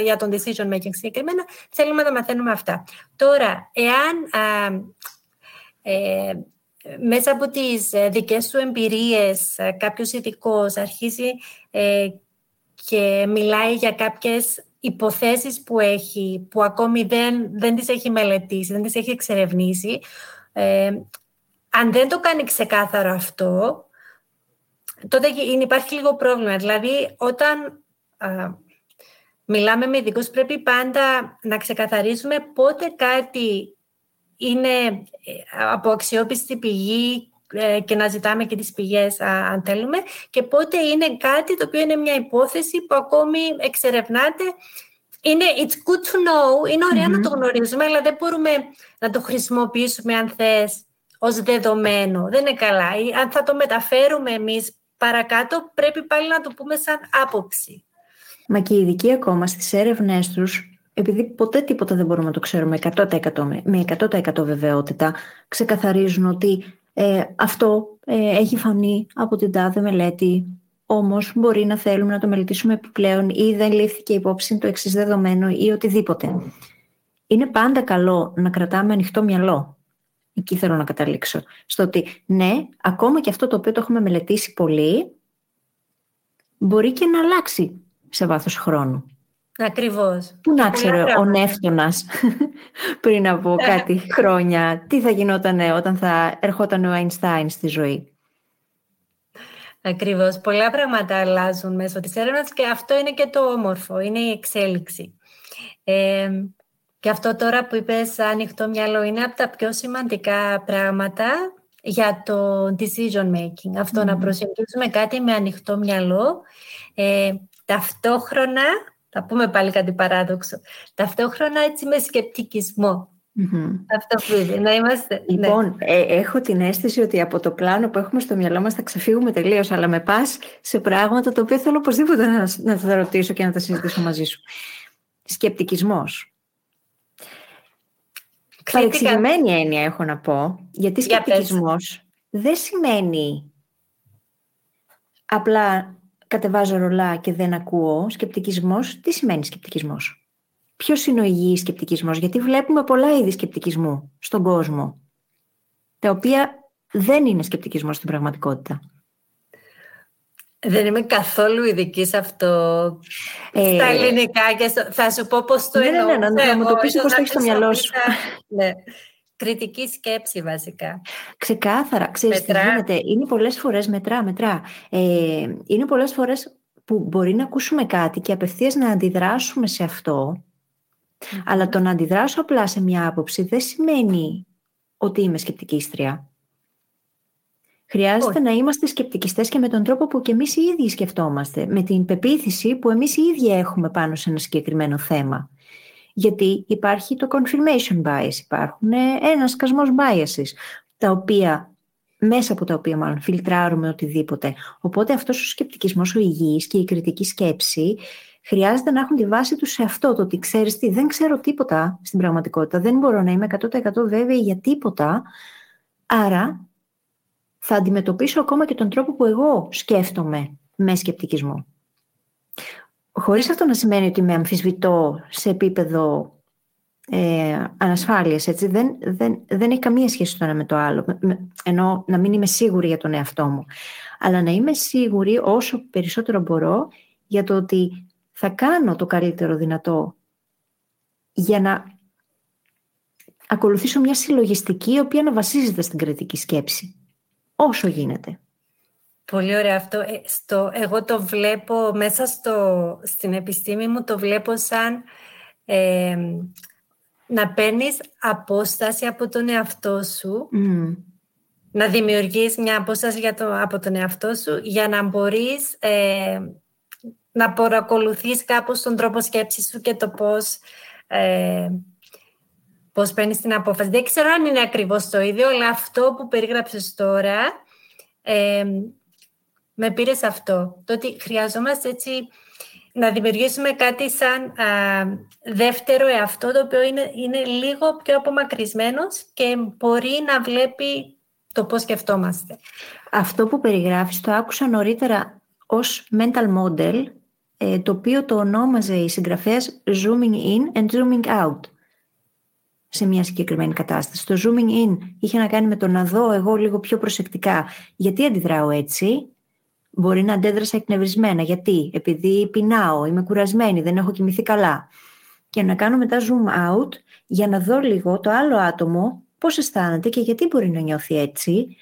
για τον decision making συγκεκριμένα, θέλουμε να μαθαίνουμε αυτά. Τώρα, εάν ε, μέσα από τις ε, δικές σου εμπειρίες ε, κάποιος ειδικός αρχίζει ε, και μιλάει για κάποιες υποθέσεις που έχει, που ακόμη δεν, δεν τις έχει μελετήσει, δεν τις έχει εξερευνήσει, αν δεν το κάνει ξεκάθαρο αυτό, τότε υπάρχει λίγο πρόβλημα. Δηλαδή, όταν μιλάμε με ειδικούς, πρέπει πάντα να ξεκαθαρίζουμε πότε κάτι είναι ε, από αξιόπιστη πηγή ε, και να ζητάμε και τις πηγές αν θέλουμε και πότε είναι κάτι το οποίο είναι μια υπόθεση που ακόμη εξερευνάται είναι it's good to know, είναι ωραία να το γνωρίζουμε, αλλά δεν μπορούμε να το χρησιμοποιήσουμε αν θες ως δεδομένο. Δεν είναι καλά. αν θα το μεταφέρουμε εμείς παρακάτω πρέπει πάλι να το πούμε σαν άποψη. Μα και οι ειδικοί ακόμα στις έρευνές τους, επειδή ποτέ τίποτα δεν μπορούμε να το ξέρουμε 100%, με 100% βεβαιότητα, ξεκαθαρίζουν ότι ε, αυτό ε, έχει φανεί από την τάδε μελέτη, όμως μπορεί να θέλουμε να το μελετήσουμε επιπλέον ή δεν λήφθηκε υπόψη το εξής δεδομένο ή οτιδήποτε. Είναι πάντα καλό να κρατάμε ανοιχτό μυαλό Εκεί θέλω να καταλήξω. Στο ότι ναι, ακόμα και αυτό το οποίο το έχουμε μελετήσει πολύ, μπορεί και να αλλάξει σε βάθος χρόνου. Ακριβώς. Πού να ξέρει ο Νεύτωνας πριν από κάτι χρόνια, τι θα γινόταν όταν θα ερχόταν ο Αϊνστάιν στη ζωή. Ακριβώς. Πολλά πράγματα αλλάζουν μέσω της έρευνας και αυτό είναι και το όμορφο, είναι η εξέλιξη. Ε, και αυτό τώρα που είπες ανοιχτό μυαλό είναι από τα πιο σημαντικά πράγματα για το decision making. Αυτό να προσεγγίσουμε κάτι με ανοιχτό μυαλό. Ε, ταυτόχρονα, θα πούμε πάλι κάτι παράδοξο, ταυτόχρονα έτσι με σκεπτικισμό. Αυτό που είναι, να είμαστε... Ναι. Λοιπόν, ε, έχω την αίσθηση ότι από το πλάνο που έχουμε στο μυαλό μας θα ξεφύγουμε τελείως, αλλά με πας σε πράγματα τα οποία θέλω οπωσδήποτε να, να τα ρωτήσω και να τα συζητήσω μαζί σου. Σκεπτικισμός. Παρεξηγημένη έννοια έχω να πω, γιατί σκεπτικισμός δεν σημαίνει απλά κατεβάζω ρολά και δεν ακούω. Σκεπτικισμός, τι σημαίνει σκεπτικισμός; Ποιος είναι ο υγιής σκεπτικισμός, γιατί βλέπουμε πολλά είδη σκεπτικισμού στον κόσμο, τα οποία δεν είναι σκεπτικισμός στην πραγματικότητα. Δεν είμαι καθόλου ειδική σε αυτό ε, στα ελληνικά και θα σου πω πώς το ναι, εννοώ. Ναι, ναι, ναι, να μου το πεις πώς το έχεις στο μυαλό σου. Ναι. Κριτική σκέψη βασικά. Ξεκάθαρα. Ξέρεις τι γίνεται; Είναι πολλές φορές, μετρά, μετρά. Ε, είναι πολλές φορές που μπορεί να ακούσουμε κάτι και απευθείας να αντιδράσουμε σε αυτό, αλλά το να αντιδράσω απλά σε μια άποψη δεν σημαίνει ότι είμαι σκεπτικίστρια. Χρειάζεται να είμαστε σκεπτικιστές και με τον τρόπο που και εμείς οι ίδιοι σκεφτόμαστε, με την πεποίθηση που εμείς οι ίδιοι έχουμε πάνω σε ένα συγκεκριμένο θέμα. Γιατί υπάρχει το confirmation bias, υπάρχουν ένα σκασμός biases, τα οποία, μέσα από τα οποία μάλλον φιλτράρουμε οτιδήποτε. Οπότε αυτός ο σκεπτικισμός ο υγιής και η κριτική σκέψη χρειάζεται να έχουν τη βάση τους σε αυτό, το ότι ξέρεις τι, δεν ξέρω τίποτα στην πραγματικότητα, δεν μπορώ να είμαι 100% βέβαιη για τίποτα, άρα θα αντιμετωπίσω ακόμα και τον τρόπο που εγώ σκέφτομαι με σκεπτικισμό. Χωρίς αυτό να σημαίνει ότι με αμφισβητώ σε επίπεδο ε, ανασφάλειας, έτσι. Δεν, δεν, δεν έχει καμία σχέση το ένα με το άλλο. Ενώ να μην είμαι σίγουρη για τον εαυτό μου. Αλλά να είμαι σίγουρη όσο περισσότερο μπορώ για το ότι θα κάνω το καλύτερο δυνατό για να ακολουθήσω μια συλλογιστική η οποία να βασίζεται στην κριτική σκέψη. Όσο γίνεται. Πολύ ωραίο αυτό. Ε, στο, εγώ το βλέπω μέσα στο, στην επιστήμη μου, το βλέπω σαν ε, να παίρνεις απόσταση από τον εαυτό σου, να δημιουργείς μια απόσταση για το, από τον εαυτό σου για να μπορείς ε, να παρακολουθείς κάπως τον τρόπο σκέψης σου και το πώς, ε, πώς παίρνεις την απόφαση. Δεν ξέρω αν είναι ακριβώς το ίδιο, αλλά αυτό που περίγραψες τώρα ε, με πήρες σε αυτό. Το ότι χρειαζόμαστε έτσι να δημιουργήσουμε κάτι σαν α, δεύτερο εαυτό, το οποίο είναι, είναι λίγο πιο απομακρυσμένος και μπορεί να βλέπει το πώς σκεφτόμαστε. Αυτό που περιγράφεις το άκουσα νωρίτερα ως mental model, ε, το οποίο το ονόμαζε η συγγραφέας zooming in and zooming out σε μια συγκεκριμένη κατάσταση. Το zooming in είχε να κάνει με το να δω εγώ λίγο πιο προσεκτικά γιατί αντιδράω έτσι; Μπορεί να αντέδρασα εκνευρισμένα. Γιατί; Επειδή πεινάω, είμαι κουρασμένη, δεν έχω κοιμηθεί καλά. Και να κάνω μετά zoom out για να δω λίγο το άλλο άτομο πώς αισθάνεται και γιατί μπορεί να νιώθει έτσι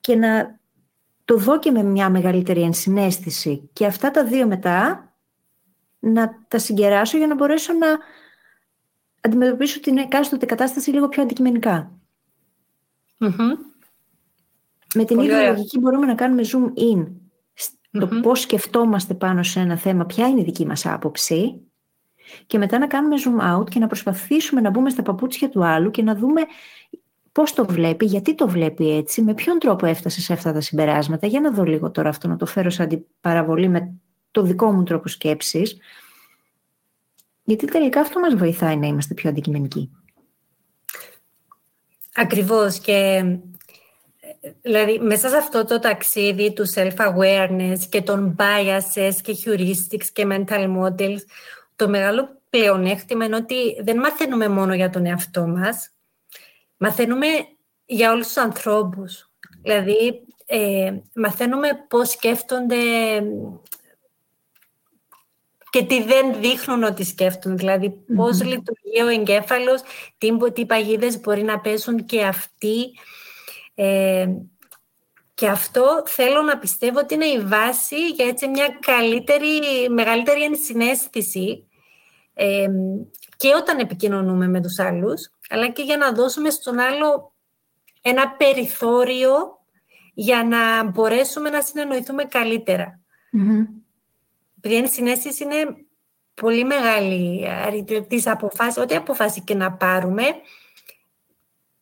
και να το δω και με μια μεγαλύτερη ενσυναίσθηση. Και αυτά τα δύο μετά να τα συγκεράσω για να μπορέσω να αντιμετωπίσω την εκάστοτε κατάσταση λίγο πιο αντικειμενικα Με την ίδια λογική μπορούμε να κάνουμε zoom in το πώς σκεφτόμαστε πάνω σε ένα θέμα, ποια είναι η δική μας άποψη και μετά να κάνουμε zoom out και να προσπαθήσουμε να μπούμε στα παπούτσια του άλλου και να δούμε πώς το βλέπει, γιατί το βλέπει έτσι, με ποιον τρόπο έφτασε σε αυτά τα συμπεράσματα. Για να δω λίγο τώρα αυτό, να το φέρω σαν αντιπαραβολή με το δικό μου τρόπο σκέψης. Γιατί τελικά αυτό μας βοηθάει να είμαστε πιο αντικειμενικοί. Ακριβώς και Δηλαδή, μέσα σε αυτό το ταξίδι του self-awareness και των biases και heuristics και mental models, το μεγάλο πλεονέκτημα είναι ότι δεν μαθαίνουμε μόνο για τον εαυτό μας, μαθαίνουμε για όλους τους ανθρώπους. Δηλαδή, ε, μαθαίνουμε πώς σκέφτονται και τι δεν δείχνουν ότι σκέφτονται. Δηλαδή, πώς λειτουργεί ο εγκέφαλος, τι, τι παγίδες μπορεί να πέσουν και αυτοί ε, και αυτό θέλω να πιστεύω ότι είναι η βάση για έτσι μια καλύτερη, μεγαλύτερη ενσυναίσθηση ε, και όταν επικοινωνούμε με τους άλλους, αλλά και για να δώσουμε στον άλλο ένα περιθώριο για να μπορέσουμε να συνεννοηθούμε καλύτερα. Mm-hmm. Επειδή η ενσυναίσθηση είναι πολύ μεγάλη της αποφάση, ό,τι αποφάση και να πάρουμε,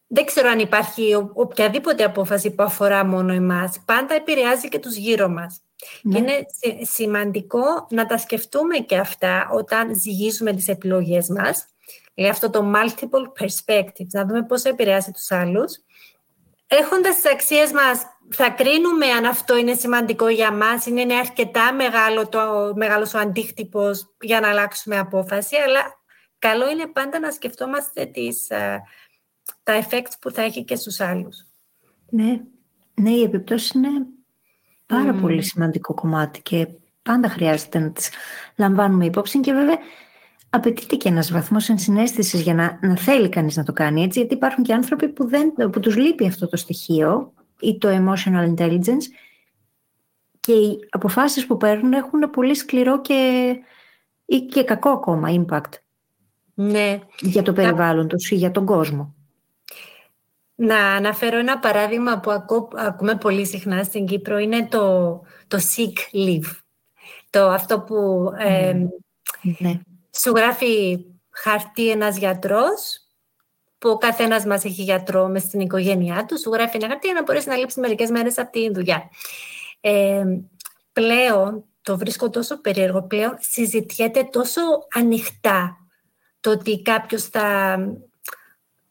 δεν ξέρω αν υπάρχει οποιαδήποτε απόφαση που αφορά μόνο εμάς. Πάντα επηρεάζει και τους γύρω μας. Και ναι. είναι σημαντικό να τα σκεφτούμε και αυτά όταν ζυγίζουμε τις επιλογές μας. Δηλαδή αυτό το multiple perspectives, να δούμε πώς επηρεάζει τους άλλους. Έχοντας τις αξίες μας, θα κρίνουμε αν αυτό είναι σημαντικό για μας, είναι αρκετά μεγάλο το, μεγάλος ο αντίκτυπος για να αλλάξουμε απόφαση, αλλά καλό είναι πάντα να σκεφτόμαστε τις τα effects που θα έχει και στους άλλους. Ναι, ναι οι επιπτώσεις είναι πάρα πολύ σημαντικό κομμάτι και πάντα χρειάζεται να τις λαμβάνουμε υπόψη και βέβαια απαιτείται και ένας βαθμός ενσυναίσθησης για να, να θέλει κανείς να το κάνει έτσι γιατί υπάρχουν και άνθρωποι που, δεν, που τους λείπει αυτό το στοιχείο ή το emotional intelligence και οι αποφάσεις που παίρνουν έχουν πολύ σκληρό και, ή και κακό ακόμα impact ναι. για το περιβάλλον τους ή για τον κόσμο. Να αναφέρω ένα παράδειγμα που ακούμε πολύ συχνά στην Κύπρο, είναι το, το sick leave. Το αυτό που ναι. σου γράφει χαρτί ένας γιατρός, που ο καθένας μας έχει γιατρό μες στην οικογένειά του, σου γράφει ένα χαρτί για να μπορέσεις να λείψεις μερικές μέρες από τη δουλειά. πλέον το βρίσκω τόσο περίεργο πλέον, συζητιέται τόσο ανοιχτά το ότι κάποιος θα,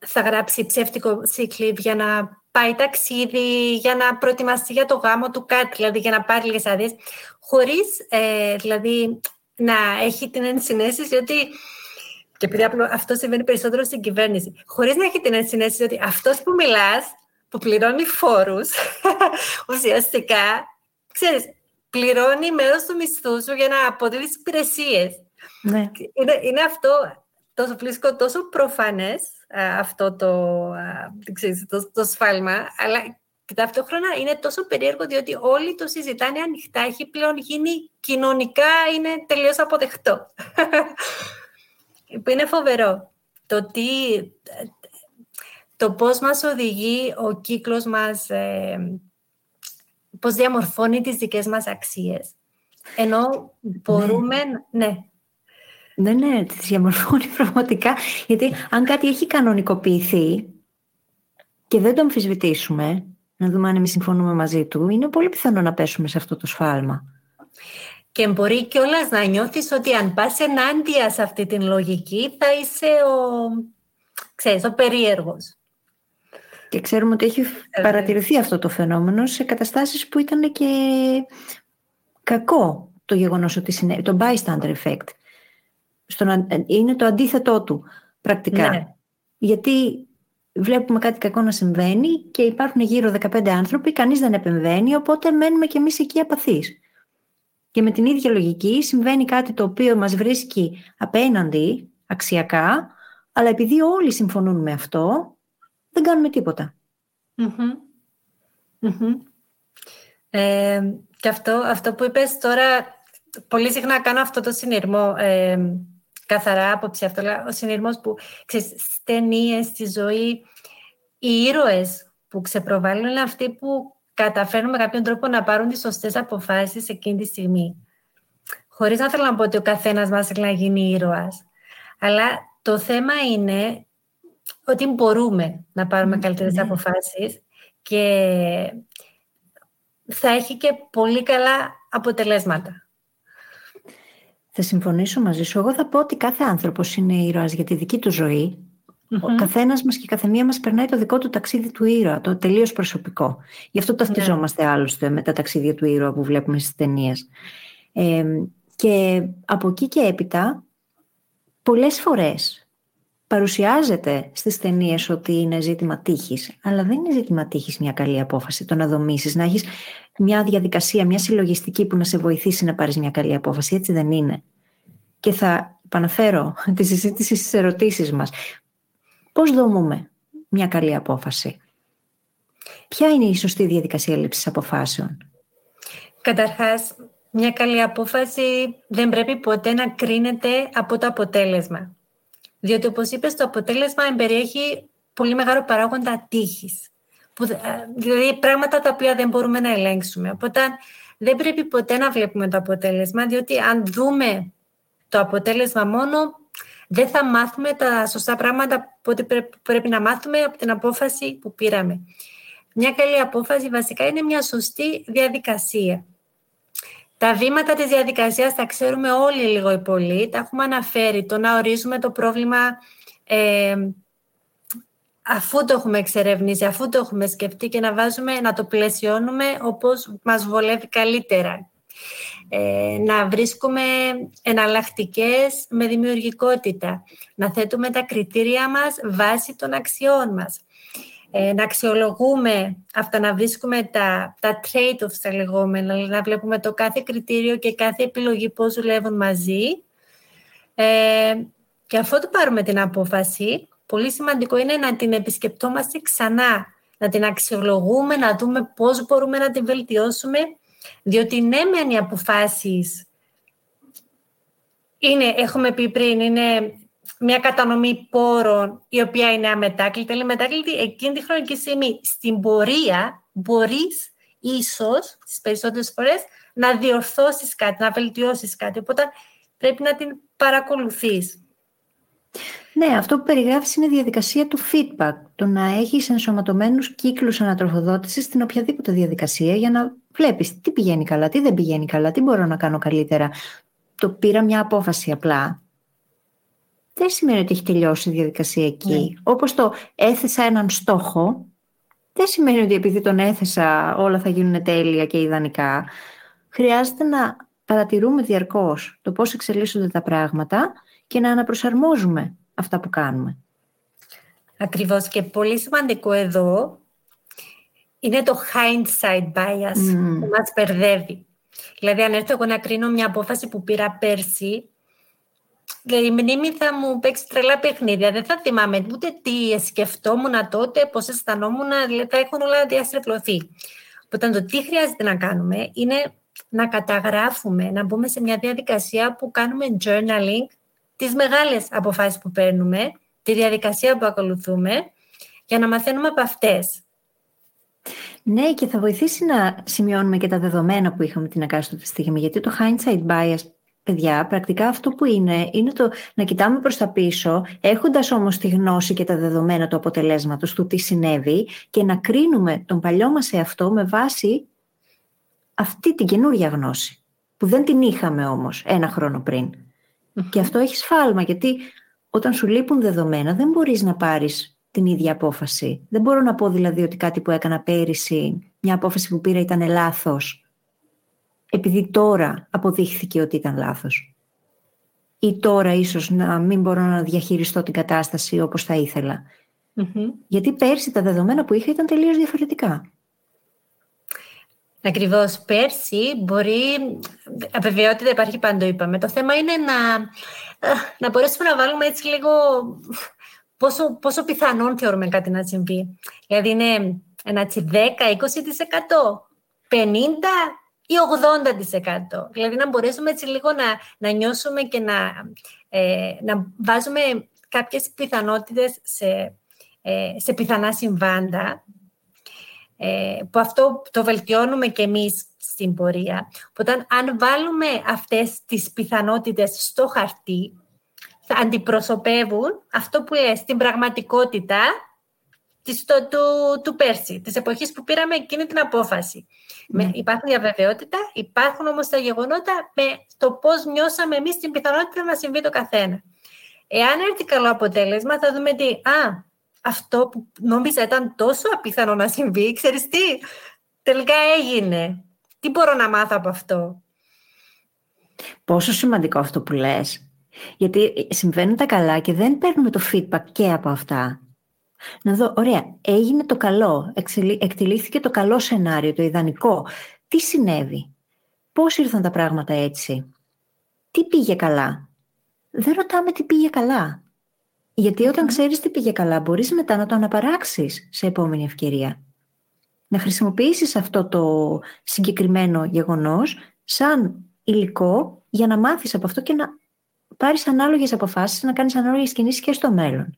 θα γράψει ψεύτικο σύκλι για να πάει ταξίδι, για να προετοιμαστεί για το γάμο του κάτι, δηλαδή για να πάρει λίγες άδειες, χωρίς ε, δηλαδή να έχει την ενσυναίσθηση ότι και επειδή αυτό συμβαίνει περισσότερο στην κυβέρνηση, χωρίς να έχει την ενσυναίσθηση ότι αυτός που μιλάς, που πληρώνει φόρους, ουσιαστικά, ξέρεις, πληρώνει μέρος του μισθού σου για να αποδίδεις υπηρεσίες. Ναι. Είναι, είναι αυτό, τόσο βρίσκω τόσο προφανές αυτό το, ξέρεις, το, το σφάλμα, αλλά και ταυτόχρονα είναι τόσο περίεργο διότι όλοι το συζητάνε ανοιχτά, έχει πλέον γίνει κοινωνικά, είναι τελείως αποδεκτό. που είναι φοβερό. Το τι, το πώς μας οδηγεί ο κύκλος μας, ε, πώς διαμορφώνει τις δικές μας αξίες. Ενώ μπορούμε, ναι. ναι. Ναι, ναι, τις διαμορφώνει πραγματικά. Γιατί αν κάτι έχει κανονικοποιηθεί και δεν το αμφισβητήσουμε, να δούμε αν εμείς συμφωνούμε μαζί του, είναι πολύ πιθανό να πέσουμε σε αυτό το σφάλμα. Και μπορεί κιόλας να νιώθεις ότι αν πας ενάντια σε αυτή την λογική θα είσαι ο, ξέρεις, ο περίεργος. Και ξέρουμε ότι έχει παρατηρηθεί αυτό το φαινόμενο σε καταστάσεις που ήταν και κακό το γεγονός ότι συνέβη, το bystander effect. Στον, είναι το αντίθετό του πρακτικά. Ναι. Γιατί βλέπουμε κάτι κακό να συμβαίνει και υπάρχουν γύρω 15 άνθρωποι, κανείς δεν επεμβαίνει, οπότε μένουμε κι εμείς εκεί απαθείς. Και με την ίδια λογική συμβαίνει κάτι το οποίο μας βρίσκει απέναντι αξιακά, αλλά επειδή όλοι συμφωνούν με αυτό, δεν κάνουμε Ε, και αυτό, αυτό που είπες τώρα, πολύ συχνά κάνω αυτό το συνειρμό, ε, καθαρά άποψη αυτό, ο συνειρμός που, ξέρεις, στις ταινίες, στη ζωή, οι ήρωες που ξεπροβάλλουν είναι αυτοί που καταφέρνουν με κάποιον τρόπο να πάρουν τις σωστές αποφάσεις εκείνη τη στιγμή. Χωρίς να θέλω να πω ότι ο καθένας μας θέλει να γίνει ήρωας. Αλλά το θέμα είναι ότι μπορούμε να πάρουμε καλύτερες ναι. αποφάσεις και θα έχει και πολύ καλά αποτελέσματα. Θα συμφωνήσω μαζί σου. Εγώ θα πω ότι κάθε άνθρωπος είναι ήρωας για τη δική του ζωή. Ο καθένας μας και η καθεμία μας περνάει το δικό του ταξίδι του ήρωα, το τελείως προσωπικό. Γι' αυτό ταυτιζόμαστε yeah. άλλωστε με τα ταξίδια του ήρωα που βλέπουμε στις ταινίες. Ε, και από εκεί και έπειτα, πολλές φορές παρουσιάζεται στις ταινίες ότι είναι ζήτημα τύχης, αλλά δεν είναι ζήτημα τύχης μια καλή απόφαση, το να δομήσεις, να έχεις μια διαδικασία, μια συλλογιστική που να σε βοηθήσει να πάρεις μια καλή απόφαση. Έτσι δεν είναι. Και θα επαναφέρω τη συζήτηση στις ερωτήσεις μας. Πώς δομούμε μια καλή απόφαση; Ποια είναι η σωστή διαδικασία λήψης αποφάσεων; Καταρχάς, μια καλή απόφαση δεν πρέπει ποτέ να κρίνεται από το αποτέλεσμα. Διότι, όπως είπες, το αποτέλεσμα εμπεριέχει πολύ μεγάλο παράγοντα τύχης. Που, ε, δηλαδή, πράγματα τα οποία δεν μπορούμε να ελέγξουμε. Οπότε, δεν πρέπει ποτέ να βλέπουμε το αποτέλεσμα, διότι αν δούμε το αποτέλεσμα μόνο, δεν θα μάθουμε τα σωστά πράγματα που πρέπει να μάθουμε από την απόφαση που πήραμε. Μια καλή απόφαση βασικά είναι μια σωστή διαδικασία. Τα βήματα της διαδικασίας τα ξέρουμε όλοι λίγο ή πολύ. Τα έχουμε αναφέρει. Το να ορίζουμε το πρόβλημα ε, αφού το έχουμε εξερευνήσει, αφού το έχουμε σκεφτεί και να βάζουμε, να το πλαισιώνουμε όπως μας βολεύει καλύτερα. Ε, να βρίσκουμε εναλλακτικές με δημιουργικότητα. Να θέτουμε τα κριτήρια μας βάσει των αξιών μας ε, να αξιολογούμε αυτά, να βρίσκουμε τα, τα trade-offs τα λεγόμενα, να βλέπουμε το κάθε κριτήριο και κάθε επιλογή πώς δουλεύουν μαζί. Ε, και αφού το πάρουμε την απόφαση, πολύ σημαντικό είναι να την επισκεπτόμαστε ξανά, να την αξιολογούμε, να δούμε πώς μπορούμε να την βελτιώσουμε, διότι ναι, μεν οι αποφάσεις είναι, έχουμε πει πριν, είναι μια κατανομή πόρων η οποία είναι αμετάκλητη, αλλά μετάκλητη εκείνη τη χρονική στιγμή στην πορεία μπορείς ίσως τις περισσότερες φορές να διορθώσεις κάτι, να βελτιώσεις κάτι. Οπότε πρέπει να την παρακολουθείς. Ναι, αυτό που περιγράφεις είναι η διαδικασία του feedback. Το να έχεις ενσωματωμένους κύκλους ανατροφοδότησης στην οποιαδήποτε διαδικασία για να βλέπεις τι πηγαίνει καλά, τι δεν πηγαίνει καλά, τι μπορώ να κάνω καλύτερα. Το πήρα μια απόφαση απλά. Δεν σημαίνει ότι έχει τελειώσει η διαδικασία εκεί. Ναι. Όπως το έθεσα έναν στόχο, δεν σημαίνει ότι επειδή τον έθεσα όλα θα γίνουν τέλεια και ιδανικά. Χρειάζεται να παρατηρούμε διαρκώς το πώς εξελίσσονται τα πράγματα και να αναπροσαρμόζουμε αυτά που κάνουμε. Ακριβώς και πολύ σημαντικό εδώ είναι το hindsight bias mm. που μας περδεύει. Δηλαδή αν έρθω εγώ να κρίνω μια απόφαση που πήρα πέρσι, δηλαδή η μνήμη θα μου παίξει τρελά παιχνίδια. Δεν θα θυμάμαι ούτε τι σκεφτόμουν τότε, πώς αισθανόμουν, δηλαδή θα έχουν όλα διαστρεβλωθεί. Οπότε το τι χρειάζεται να κάνουμε είναι να καταγράφουμε, να μπούμε σε μια διαδικασία που κάνουμε journaling τις μεγάλες αποφάσεις που παίρνουμε, τη διαδικασία που ακολουθούμε, για να μαθαίνουμε από αυτές. Ναι, και θα βοηθήσει να σημειώνουμε και τα δεδομένα που είχαμε την εκάστοτε στιγμή, γιατί το hindsight bias, παιδιά, πρακτικά αυτό που είναι, είναι το να κοιτάμε προς τα πίσω, έχοντας όμως τη γνώση και τα δεδομένα του αποτελέσματος, του τι συνέβη, και να κρίνουμε τον παλιό μας εαυτό με βάση αυτή την καινούργια γνώση, που δεν την είχαμε όμως ένα χρόνο πριν. Και αυτό έχεις σφάλμα, γιατί όταν σου λείπουν δεδομένα δεν μπορείς να πάρεις την ίδια απόφαση. Δεν μπορώ να πω δηλαδή ότι κάτι που έκανα πέρυσι, μια απόφαση που πήρα ήταν λάθος, επειδή τώρα αποδείχθηκε ότι ήταν λάθος. Ή τώρα ίσως να μην μπορώ να διαχειριστώ την κατάσταση όπως θα ηθελα Γιατί πέρσι τα δεδομένα που είχα ήταν τελείως διαφορετικά. Ακριβώς. Πέρσι μπορεί. Αβεβαιότητα υπάρχει παντού, είπαμε. Το θέμα είναι να, να μπορέσουμε να βάλουμε έτσι λίγο. Πόσο, πόσο πιθανόν θεωρούμε κάτι να συμβεί. Δηλαδή είναι ένα 10, 20%, 50 ή 80%. Δηλαδή να μπορέσουμε έτσι λίγο να, να νιώσουμε και να, ε, να βάζουμε κάποιες πιθανότητες σε, ε, σε πιθανά συμβάντα ε, που αυτό το βελτιώνουμε και εμείς στην πορεία. Οπότε αν βάλουμε αυτές τις πιθανότητες στο χαρτί, θα αντιπροσωπεύουν αυτό που λες, την πραγματικότητα της, το, του, του πέρσι, της εποχής που πήραμε εκείνη την απόφαση. Με, ναι. υπάρχουν διαβεβαιότητα, υπάρχουν όμως τα γεγονότα με το πώς νιώσαμε εμείς την πιθανότητα να συμβεί το καθένα. Εάν έρθει καλό αποτέλεσμα, θα δούμε τι, α, αυτό που νόμιζα ήταν τόσο απίθανο να συμβεί, ξέρεις τι, τελικά έγινε. Τι μπορώ να μάθω από αυτό; Πόσο σημαντικό αυτό που λες. Γιατί συμβαίνουν τα καλά και δεν παίρνουμε το feedback και από αυτά. Να δω, ωραία, έγινε το καλό, εκτελήθηκε το καλό σενάριο, το ιδανικό. Τι συνέβη, πώς ήρθαν τα πράγματα έτσι, τι πήγε καλά; Δεν ρωτάμε τι πήγε καλά. Γιατί όταν ξέρεις τι πήγε καλά, μπορείς μετά να το αναπαράξεις σε επόμενη ευκαιρία. Να χρησιμοποιήσεις αυτό το συγκεκριμένο γεγονός σαν υλικό για να μάθεις από αυτό και να πάρεις ανάλογες αποφάσεις, να κάνεις ανάλογες κινήσεις και στο μέλλον.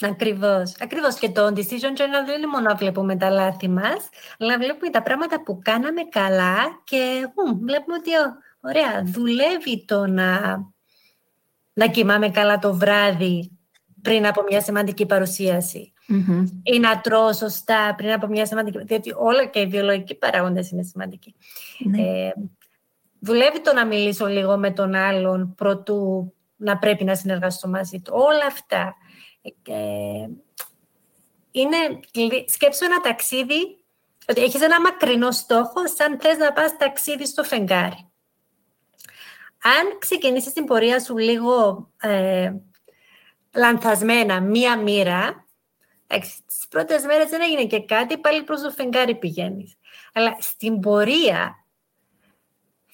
Ακριβώς. Ακριβώς. Και το decision journal δεν είναι μόνο να βλέπουμε τα λάθη μας, αλλά βλέπουμε τα πράγματα που κάναμε καλά και βλέπουμε ότι ωραία, δουλεύει το να, να κοιμάμε καλά το βράδυ πριν από μια σημαντική ή να τρώω σωστά πριν από μια σημαντική... Διότι όλα και οι βιολογικοί παράγοντες είναι σημαντικοί. Ναι. Ε, δουλεύει το να μιλήσω λίγο με τον άλλον προτού να πρέπει να συνεργαστώ μαζί του. Όλα αυτά. Ε, είναι, σκέψου ένα ταξίδι, ότι έχεις ένα μακρινό στόχο σαν θες να πας ταξίδι στο φεγγάρι. Αν ξεκινήσεις την πορεία σου λίγο ε, λανθασμένα μία μοίρα, τις πρώτες μέρες δεν έγινε και κάτι, πάλι προς το φεγγάρι πηγαίνεις. Αλλά στην πορεία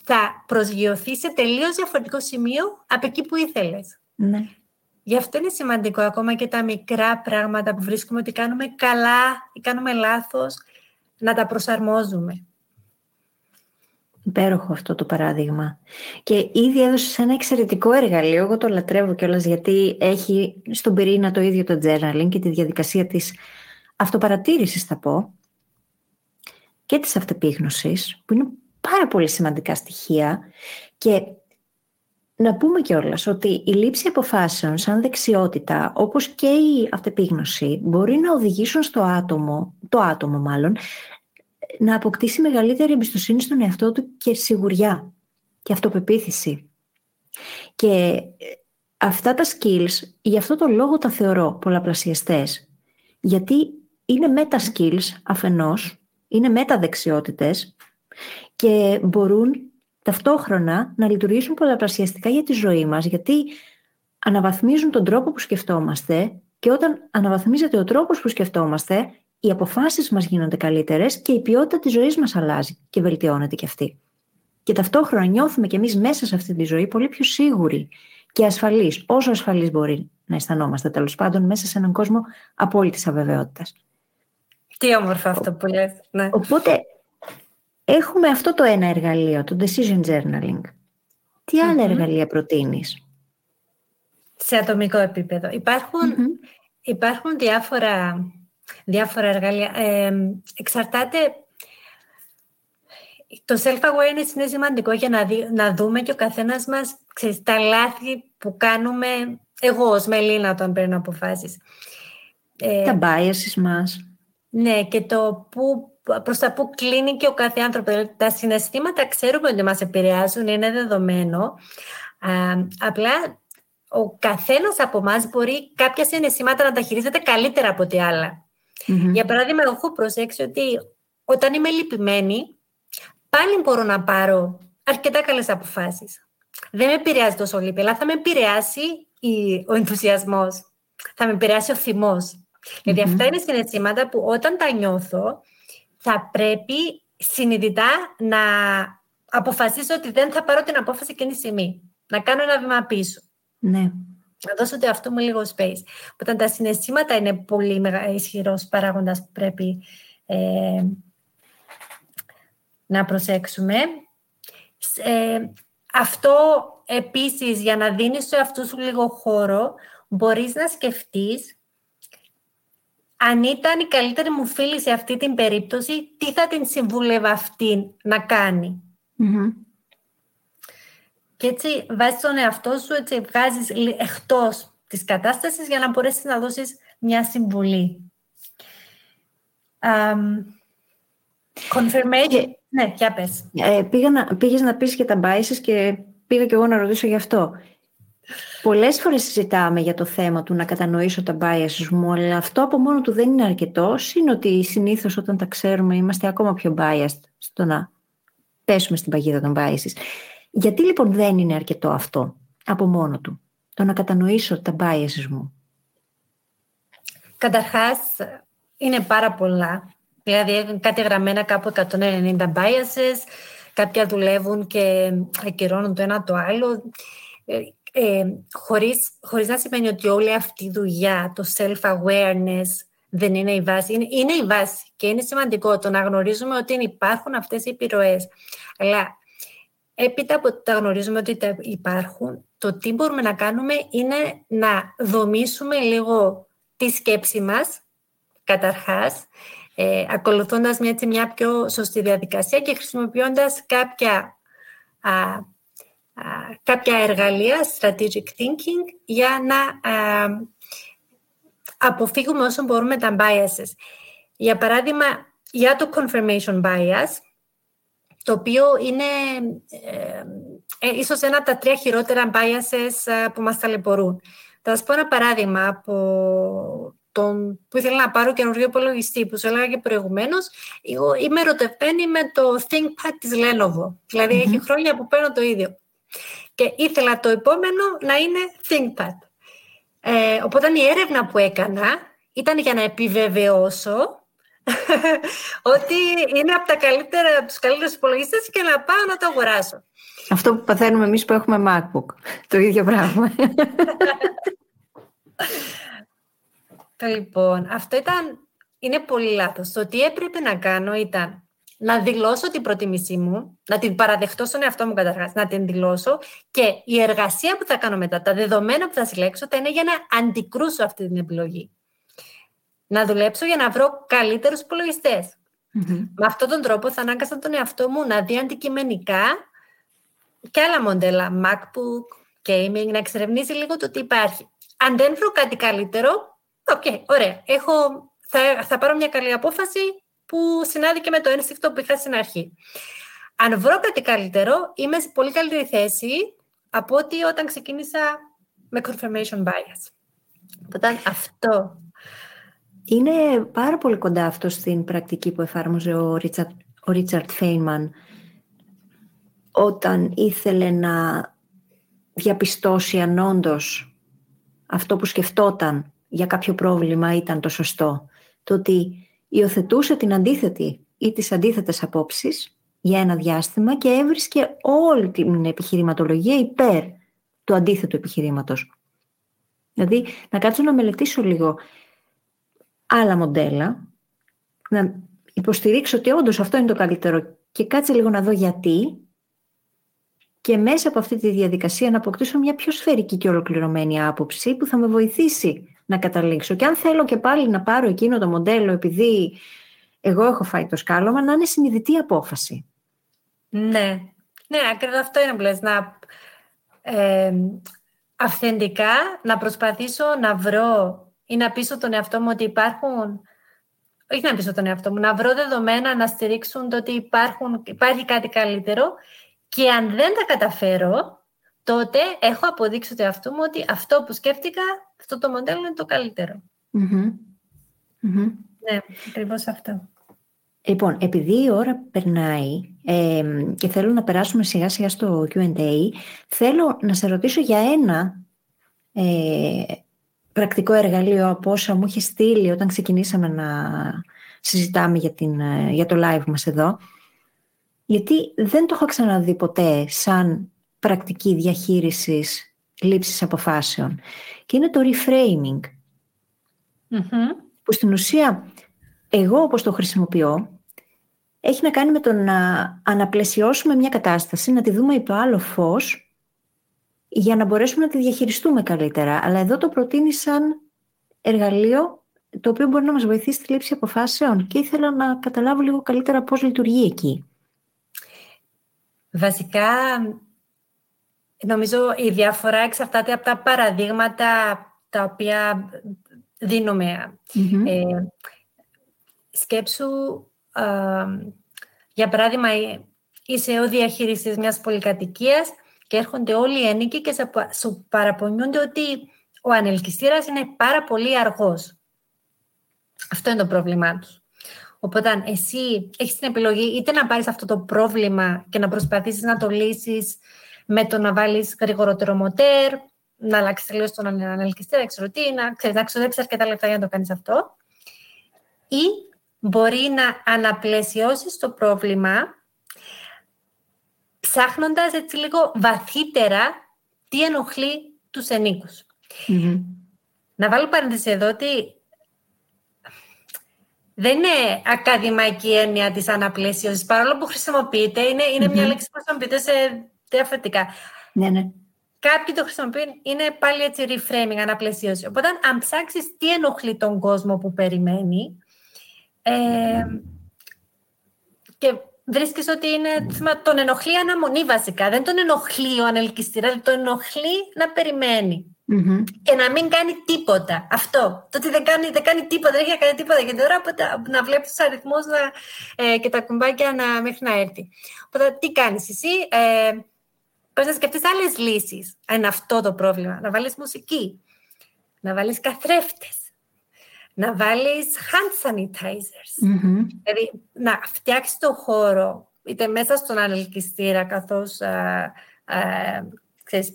θα προσγειωθεί σε τελείως διαφορετικό σημείο από εκεί που ήθελες. Ναι. Γι' αυτό είναι σημαντικό ακόμα και τα μικρά πράγματα που βρίσκουμε ότι κάνουμε καλά ή κάνουμε λάθος, να τα προσαρμόζουμε. Υπέροχο αυτό το παράδειγμα. Και ήδη έδωσε ένα εξαιρετικό εργαλείο. Εγώ το λατρεύω κιόλας γιατί έχει στον πυρήνα το ίδιο το journaling και τη διαδικασία της αυτοπαρατήρησης θα πω και της αυτεπίγνωσης που είναι πάρα πολύ σημαντικά στοιχεία και να πούμε κιόλας ότι η λήψη αποφάσεων σαν δεξιότητα, όπως και η αυτεπίγνωση, μπορεί να οδηγήσουν στο άτομο, το άτομο μάλλον, να αποκτήσει μεγαλύτερη εμπιστοσύνη στον εαυτό του και σιγουριά και αυτοπεποίθηση. Και ε, αυτά τα skills, γι' αυτό το λόγο τα θεωρώ πολλαπλασιαστές. Γιατί είναι meta skills αφενός, είναι meta δεξιότητες και μπορούν ταυτόχρονα να λειτουργήσουν πολλαπλασιαστικά για τη ζωή μας, γιατί αναβαθμίζουν τον τρόπο που σκεφτόμαστε και όταν αναβαθμίζεται ο τρόπος που σκεφτόμαστε, οι αποφάσεις μας γίνονται καλύτερες και η ποιότητα της ζωής μας αλλάζει και βελτιώνεται και αυτή. Και ταυτόχρονα νιώθουμε κι εμείς μέσα σε αυτή τη ζωή πολύ πιο σίγουροι και ασφαλείς, όσο ασφαλείς μπορεί να αισθανόμαστε τέλος πάντων μέσα σε έναν κόσμο απόλυτης αβεβαιότητας. Τι όμορφο αυτό που λες. Ναι. Οπότε έχουμε αυτό το ένα εργαλείο, το decision journaling. Τι αλλα εργαλεία προτείνεις; Σε ατομικό επίπεδο. Υπάρχουν, διάφορα, διάφορα εργαλεία. εξαρτάται... Το self-awareness είναι σημαντικό για να, να δούμε και ο καθένας μας ξέρεις, τα λάθη που κάνουμε εγώ ως Μελίνα όταν παίρνω αποφάσεις. Ε, τα biases μας. Ναι, και το που, προς τα που κλείνει και ο κάθε άνθρωπο. Δηλαδή, τα συναισθήματα ξέρουμε ότι μας επηρεάζουν, είναι δεδομένο. απλά ο καθένας από εμά μπορεί κάποια συναισθήματα να τα χειρίζεται καλύτερα από ό,τι Για παράδειγμα, εγώ έχω προσέξει ότι όταν είμαι λυπημένη, πάλι μπορώ να πάρω αρκετά καλές αποφάσεις. Δεν με επηρεάζει τόσο λύπη, αλλά θα με επηρεάσει ο ενθουσιασμός. Θα με επηρεάσει ο θυμός. Γιατί αυτά είναι συναισθήματα που όταν τα νιώθω, θα πρέπει συνειδητά να αποφασίσω ότι δεν θα πάρω την απόφαση εκείνη τη στιγμή. Να κάνω ένα βήμα πίσω. Ναι. Να δώσω το αυτό μου λίγο space. Όταν τα συναισθήματα είναι πολύ ισχυρός παράγοντας που πρέπει ε, να προσέξουμε. Ε, αυτό επίσης για να δίνεις στο εαυτό σου λίγο χώρο μπορείς να σκεφτείς αν ήταν η καλύτερη μου φίλη σε αυτή την περίπτωση, τι θα την συμβούλευα αυτή να κάνει. Και έτσι βάζεις τον εαυτό σου, έτσι βγάζεις εκτός της κατάστασης για να μπορέσεις να δώσεις μια συμβουλή. Um, confirmation. Ναι, για πες. Ε, πήγα να, πήγες να πεις και τα biases και πήγα και εγώ να ρωτήσω γι' αυτό. Πολλές φορές συζητάμε για το θέμα του να κατανοήσω τα biases μου, αλλά αυτό από μόνο του δεν είναι αρκετό. Είναι ότι συνήθως όταν τα ξέρουμε είμαστε ακόμα πιο biased στο να πέσουμε στην παγίδα των biases. Γιατί λοιπόν δεν είναι αρκετό αυτό από μόνο του, το να κατανοήσω τα biases μου; Καταρχάς, είναι πάρα πολλά. Δηλαδή, κάτι γραμμένα κάπου 190 biases, κάποια δουλεύουν και ακυρώνουν το ένα το άλλο. Ε, ε, χωρίς, χωρίς να σημαίνει ότι όλη αυτή η δουλειά, το self-awareness δεν είναι η βάση. Είναι, είναι η βάση και είναι σημαντικό το να γνωρίζουμε ότι υπάρχουν αυτές οι επιρροές. Αλλά έπειτα από ότι τα γνωρίζουμε ότι υπάρχουν, το τι μπορούμε να κάνουμε είναι να δομήσουμε λίγο τη σκέψη μας, καταρχάς, ε, ακολουθώντας μια, μια πιο σωστή διαδικασία και χρησιμοποιώντας κάποια κάποια εργαλεία, strategic thinking, για να αποφύγουμε όσο μπορούμε τα biases. Για παράδειγμα, για το confirmation bias, το οποίο είναι ε, ε, ίσως ένα από τα τρία χειρότερα biases ε, που μας ταλαιπωρούν. Θα σας πω ένα παράδειγμα από τον που ήθελα να πάρω καινούργιο υπολογιστή, που σου έλεγα και προηγουμένως. Εγώ είμαι ερωτευμένη με το ThinkPad της Lenovo. δηλαδη έχει χρόνια που παίρνω το ίδιο. Και ήθελα το επόμενο να είναι ThinkPad. Ε, οπότε η έρευνα που έκανα ήταν για να επιβεβαιώσω ότι είναι από, τα καλύτερα, από τους καλύτερους υπολογιστές και να πάω να το αγοράσω. Αυτό που παθαίνουμε εμείς που έχουμε MacBook. Το ίδιο πράγμα. λοιπόν, αυτό ήταν, είναι πολύ λάθος. Το τι έπρεπε να κάνω ήταν να δηλώσω την προτίμησή μου, να την παραδεχτώ στον εαυτό μου καταρχάς, να την δηλώσω και η εργασία που θα κάνω μετά, τα δεδομένα που θα συλλέξω, θα είναι για να αντικρούσω αυτή την επιλογή. Να δουλέψω για να βρω καλύτερους Με αυτόν τον τρόπο θα ανάγκαζα τον εαυτό μου να δει αντικειμενικά και άλλα μοντέλα, MacBook, gaming, να εξερευνήσει λίγο το τι υπάρχει. Αν δεν βρω κάτι καλύτερο, οκ, okay, ωραία. Έχω, θα, θα πάρω μια καλή απόφαση που συνάδει και με το ένστικτο που είχα στην αρχή. Αν βρω κάτι καλύτερο, είμαι σε πολύ καλύτερη θέση από ότι όταν ξεκίνησα με confirmation bias. Οπότε αυτό. Είναι πάρα πολύ κοντά αυτό στην πρακτική που εφάρμοζε ο Ρίτσαρτ, ο Ρίτσαρτ Φέινμαν όταν ήθελε να διαπιστώσει αν όντω αυτό που σκεφτόταν για κάποιο πρόβλημα ήταν το σωστό. Το ότι υιοθετούσε την αντίθετη ή τις αντίθετες απόψεις για ένα διάστημα και έβρισκε όλη την επιχειρηματολογία υπέρ του αντίθετου επιχειρήματος. Δηλαδή, να κάτσω να μελετήσω λίγο άλλα μοντέλα, να υποστηρίξω ότι όντως αυτό είναι το καλύτερο και κάτσε λίγο να δω γιατί και μέσα από αυτή τη διαδικασία να αποκτήσω μια πιο σφαιρική και ολοκληρωμένη άποψη που θα με βοηθήσει να καταλήξω. Και αν θέλω και πάλι να πάρω εκείνο το μοντέλο επειδή εγώ έχω φάει το σκάλωμα, να είναι συνειδητή απόφαση. Ναι, ναι, ακριβώς αυτό είναι που λες, να ε, αυθεντικά να προσπαθήσω να βρω ή να πείσω τον εαυτό μου ότι υπάρχουν όχι να πείσω τον εαυτό μου, να βρω δεδομένα να στηρίξουν το ότι υπάρχουν, υπάρχει κάτι καλύτερο και αν δεν τα καταφέρω, τότε έχω αποδείξει το εαυτό μου ότι αυτό που σκέφτηκα, αυτό το μοντέλο είναι το καλύτερο. Ναι, ακριβώς αυτό. Λοιπόν, επειδή η ώρα περνάει και θέλω να περάσουμε σιγά σιγά στο Q&A, θέλω να σε ρωτήσω για ένα ε, πρακτικό εργαλείο από όσα μου είχε στείλει όταν ξεκινήσαμε να συζητάμε για, την, ε, για το live μας εδώ. Γιατί δεν το έχω ξαναδεί ποτέ σαν πρακτική διαχείρισης λήψης αποφάσεων. Και είναι το reframing. Που στην ουσία, εγώ όπως το χρησιμοποιώ, έχει να κάνει με το να αναπλαισιώσουμε μια κατάσταση, να τη δούμε υπό άλλο φως, για να μπορέσουμε να τη διαχειριστούμε καλύτερα. Αλλά εδώ το προτείνει σαν εργαλείο το οποίο μπορεί να μας βοηθήσει στη λήψη αποφάσεων και ήθελα να καταλάβω λίγο καλύτερα πώς λειτουργεί εκεί. Βασικά, νομίζω η διαφορά εξαρτάται από τα παραδείγματα τα οποία Ε, σκέψου, για παράδειγμα, είσαι ο διαχειριστής μιας πολυκατοικίας και έρχονται όλοι οι ένικοι και σου παραπονιούνται ότι ο ανελκυστήρας είναι πάρα πολύ αργός. Αυτό είναι το πρόβλημά τους. Οπότε εσύ έχεις την επιλογή είτε να πάρεις αυτό το πρόβλημα και να προσπαθήσεις να το λύσεις με το να βάλεις γρηγορότερο μοτέρ, να αλλάξεις τελείως τον ανελκυστήρα, ξέρω τι, να, ξέρεις, να ξοδέψεις αρκετά λεπτά για να το κάνεις αυτό. Ή μπορεί να αναπλαισιώσεις το πρόβλημα ψάχνοντας έτσι λίγο βαθύτερα τι ενοχλεί τους ενικους Να βάλω παρένθεση εδώ ότι δεν είναι ακαδημαϊκή έννοια της αναπλαίσιωσης, παρόλο που χρησιμοποιείται, είναι, είναι μια λέξη που χρησιμοποιείται σε διαφορετικά. Ναι, ναι. Κάποιοι το χρησιμοποιούν, είναι πάλι έτσι reframing, αναπλαισίωση. Οπότε, αν ψάξεις τι ενοχλεί τον κόσμο που περιμένει, ε, και βρίσκεις ότι είναι, τον ενοχλεί αναμονή βασικά. Δεν τον ενοχλεί ο ανελκυστήρας, τον ενοχλεί να περιμένει. Mm-hmm. Και να μην κάνει τίποτα. Αυτό. Το ότι δεν κάνει, δεν κάνει τίποτα, δεν έχει κάνει τίποτα για την ώρα, να βλέπεις τους αριθμούς ε, και τα κουμπάκια να, μέχρι να έρθει. Οπότε, τι κάνεις εσύ, ε, Πρέπει να σκεφτείς άλλες λύσεις. Αν είναι αυτό το πρόβλημα. Να βάλεις μουσική, να βάλεις καθρέφτες, να βάλεις hand sanitizers. Mm-hmm. Δηλαδή, να φτιάξεις το χώρο, είτε μέσα στον ανελκυστήρα, καθώς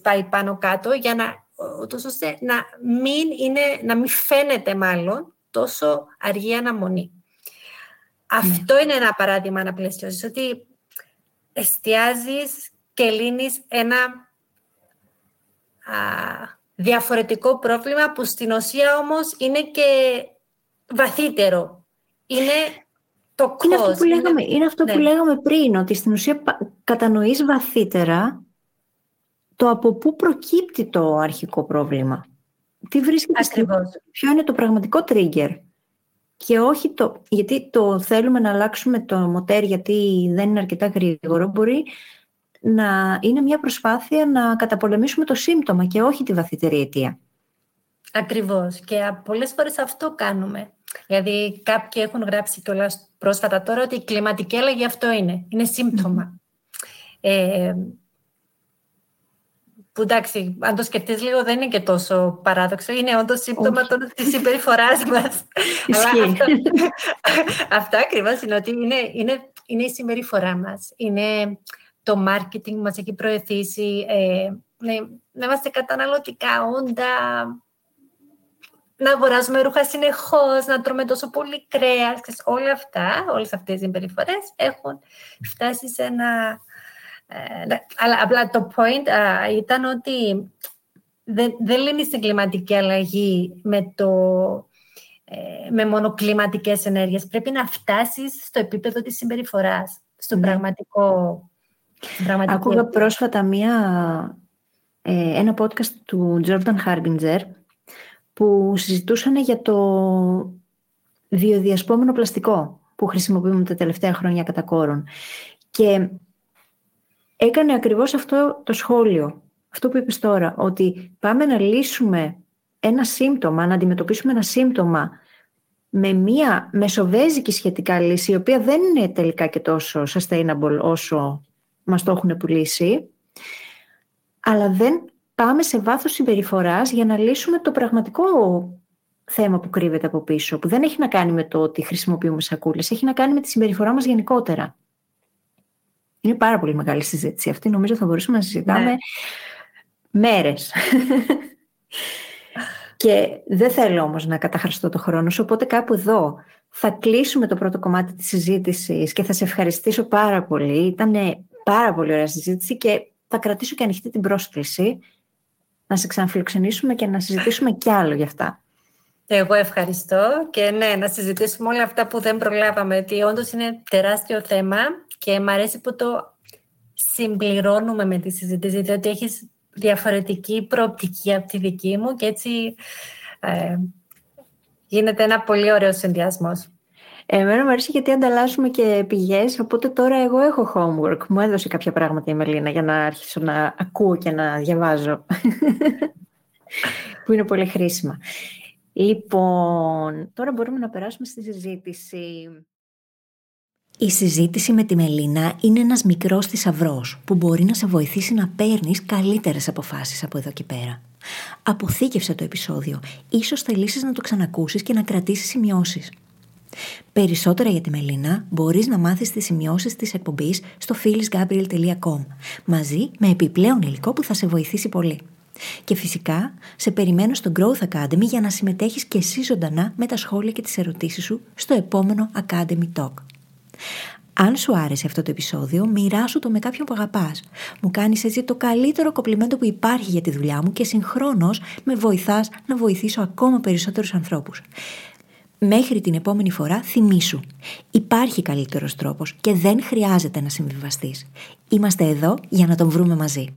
πάει πάνω κάτω, για να ούτως ώστε να μην, είναι, να μην φαίνεται μάλλον τόσο αργή αναμονή. Αυτό είναι ένα παράδειγμα να πλαισιώσεις, ότι εστιάζεις και λύνεις ένα α, διαφορετικό πρόβλημα που στην ουσία όμως είναι και βαθύτερο. Είναι το Είναι αυτό που λέγαμε, είναι... αυτό που ναι. λέγαμε πριν, ότι στην ουσία κατανοείς βαθύτερα το από πού προκύπτει το αρχικό πρόβλημα. Τι βρίσκεται στην ποιο είναι το πραγματικό trigger. Και όχι το, γιατί το θέλουμε να αλλάξουμε το μοτέρ γιατί δεν είναι αρκετά γρήγορο, μπορεί να είναι μια προσπάθεια να καταπολεμήσουμε το σύμπτωμα και όχι τη βαθύτερη αιτία. Ακριβώς. Και πολλές φορές αυτό κάνουμε. Δηλαδή κάποιοι έχουν γράψει κιόλας πρόσφατα τώρα ότι η κλιματική αλλαγή αυτό είναι. Είναι Ε, που εντάξει, αν το σκεφτείς λίγο, δεν είναι και τόσο παράδοξο. Είναι όντως σύμπτωμα της συμπεριφοράς μας. αυτό, αυτό ακριβώς είναι ότι είναι, είναι, είναι η συμπεριφορά μας. Είναι το marketing που μας έχει προωθήσει. Ε, ναι, να είμαστε καταναλωτικά όντα, να αγοράζουμε ρούχα συνεχώς, να τρώμε τόσο πολύ κρέας. Όλα αυτά, όλες αυτές οι συμπεριφορές έχουν φτάσει σε ένα ε, αλλά απλά το point ήταν ότι δεν, δεν λύνει την κλιματική αλλαγή με, το, ε, με μόνο κλιματικές ενέργειες. Πρέπει να φτάσεις στο επίπεδο της συμπεριφοράς, στον ναι. πραγματικό... Άκουγα πρόσφατα μία, ε, ένα podcast του Jordan Harbinger που συζητούσαν για το βιοδιασπόμενο πλαστικό που χρησιμοποιούμε τα τελευταία χρόνια κατά κόρον. Και έκανε ακριβώς αυτό το σχόλιο. Αυτό που είπες τώρα, ότι πάμε να λύσουμε ένα σύμπτωμα, να αντιμετωπίσουμε ένα σύμπτωμα με μία μεσοβέζικη σχετικά λύση, η οποία δεν είναι τελικά και τόσο sustainable όσο μας το έχουν πουλήσει, αλλά δεν πάμε σε βάθος συμπεριφοράς για να λύσουμε το πραγματικό θέμα που κρύβεται από πίσω, που δεν έχει να κάνει με το ότι χρησιμοποιούμε σακούλες, έχει να κάνει με τη συμπεριφορά μας γενικότερα. Είναι πάρα πολύ μεγάλη συζήτηση αυτή. Νομίζω θα μπορούσαμε να συζητάμε ναι. μέρες. και δεν θέλω όμως να καταχραστώ το χρόνο σου, οπότε κάπου εδώ θα κλείσουμε το πρώτο κομμάτι της συζήτησης και θα σε ευχαριστήσω πάρα πολύ. Ήταν πάρα πολύ ωραία συζήτηση και θα κρατήσω και ανοιχτή την πρόσκληση να σε ξαναφιλοξενήσουμε και να συζητήσουμε κι άλλο γι' αυτά. Εγώ ευχαριστώ και ναι, να συζητήσουμε όλα αυτά που δεν προλάβαμε, ότι όντως είναι τεράστιο θέμα και μου αρέσει που το συμπληρώνουμε με τη συζήτηση, διότι έχεις διαφορετική προοπτική από τη δική μου και έτσι ε, γίνεται ένα πολύ ωραίο συνδυασμός. Εμένα μου αρέσει γιατί ανταλλάσσουμε και πηγές, οπότε τώρα εγώ έχω homework. Μου έδωσε κάποια πράγματα η Μελίνα για να αρχίσω να ακούω και να διαβάζω. που είναι πολύ χρήσιμα. Λοιπόν, τώρα μπορούμε να περάσουμε στη συζήτηση. Η συζήτηση με τη Μελίνα είναι ένας μικρός θησαυρός που μπορεί να σε βοηθήσει να παίρνεις καλύτερες αποφάσεις από εδώ και πέρα. Αποθήκευσε το επεισόδιο. Ίσως θελήσεις να το ξανακούσεις και να κρατήσεις σημειώσεις. Περισσότερα για τη Μελίνα μπορείς να μάθεις τις σημειώσεις της εκπομπής στο phyllisgabriel.com μαζί με επιπλέον υλικό που θα σε βοηθήσει πολύ. Και φυσικά σε περιμένω στο Growth Academy για να συμμετέχεις και εσύ ζωντανά με τα σχόλια και τις ερωτήσεις σου στο επόμενο Academy Talk. Αν σου άρεσε αυτό το επεισόδιο, μοιράσου το με κάποιον που αγαπάς. Μου κάνεις έτσι το καλύτερο κοπλιμέντο που υπάρχει για τη δουλειά μου και συγχρόνως με βοηθάς να βοηθήσω ακόμα περισσότερους ανθρώπους. Μέχρι την επόμενη φορά θυμήσου. Υπάρχει καλύτερος τρόπος και δεν χρειάζεται να συμβιβαστείς. Είμαστε εδώ για να τον βρούμε μαζί.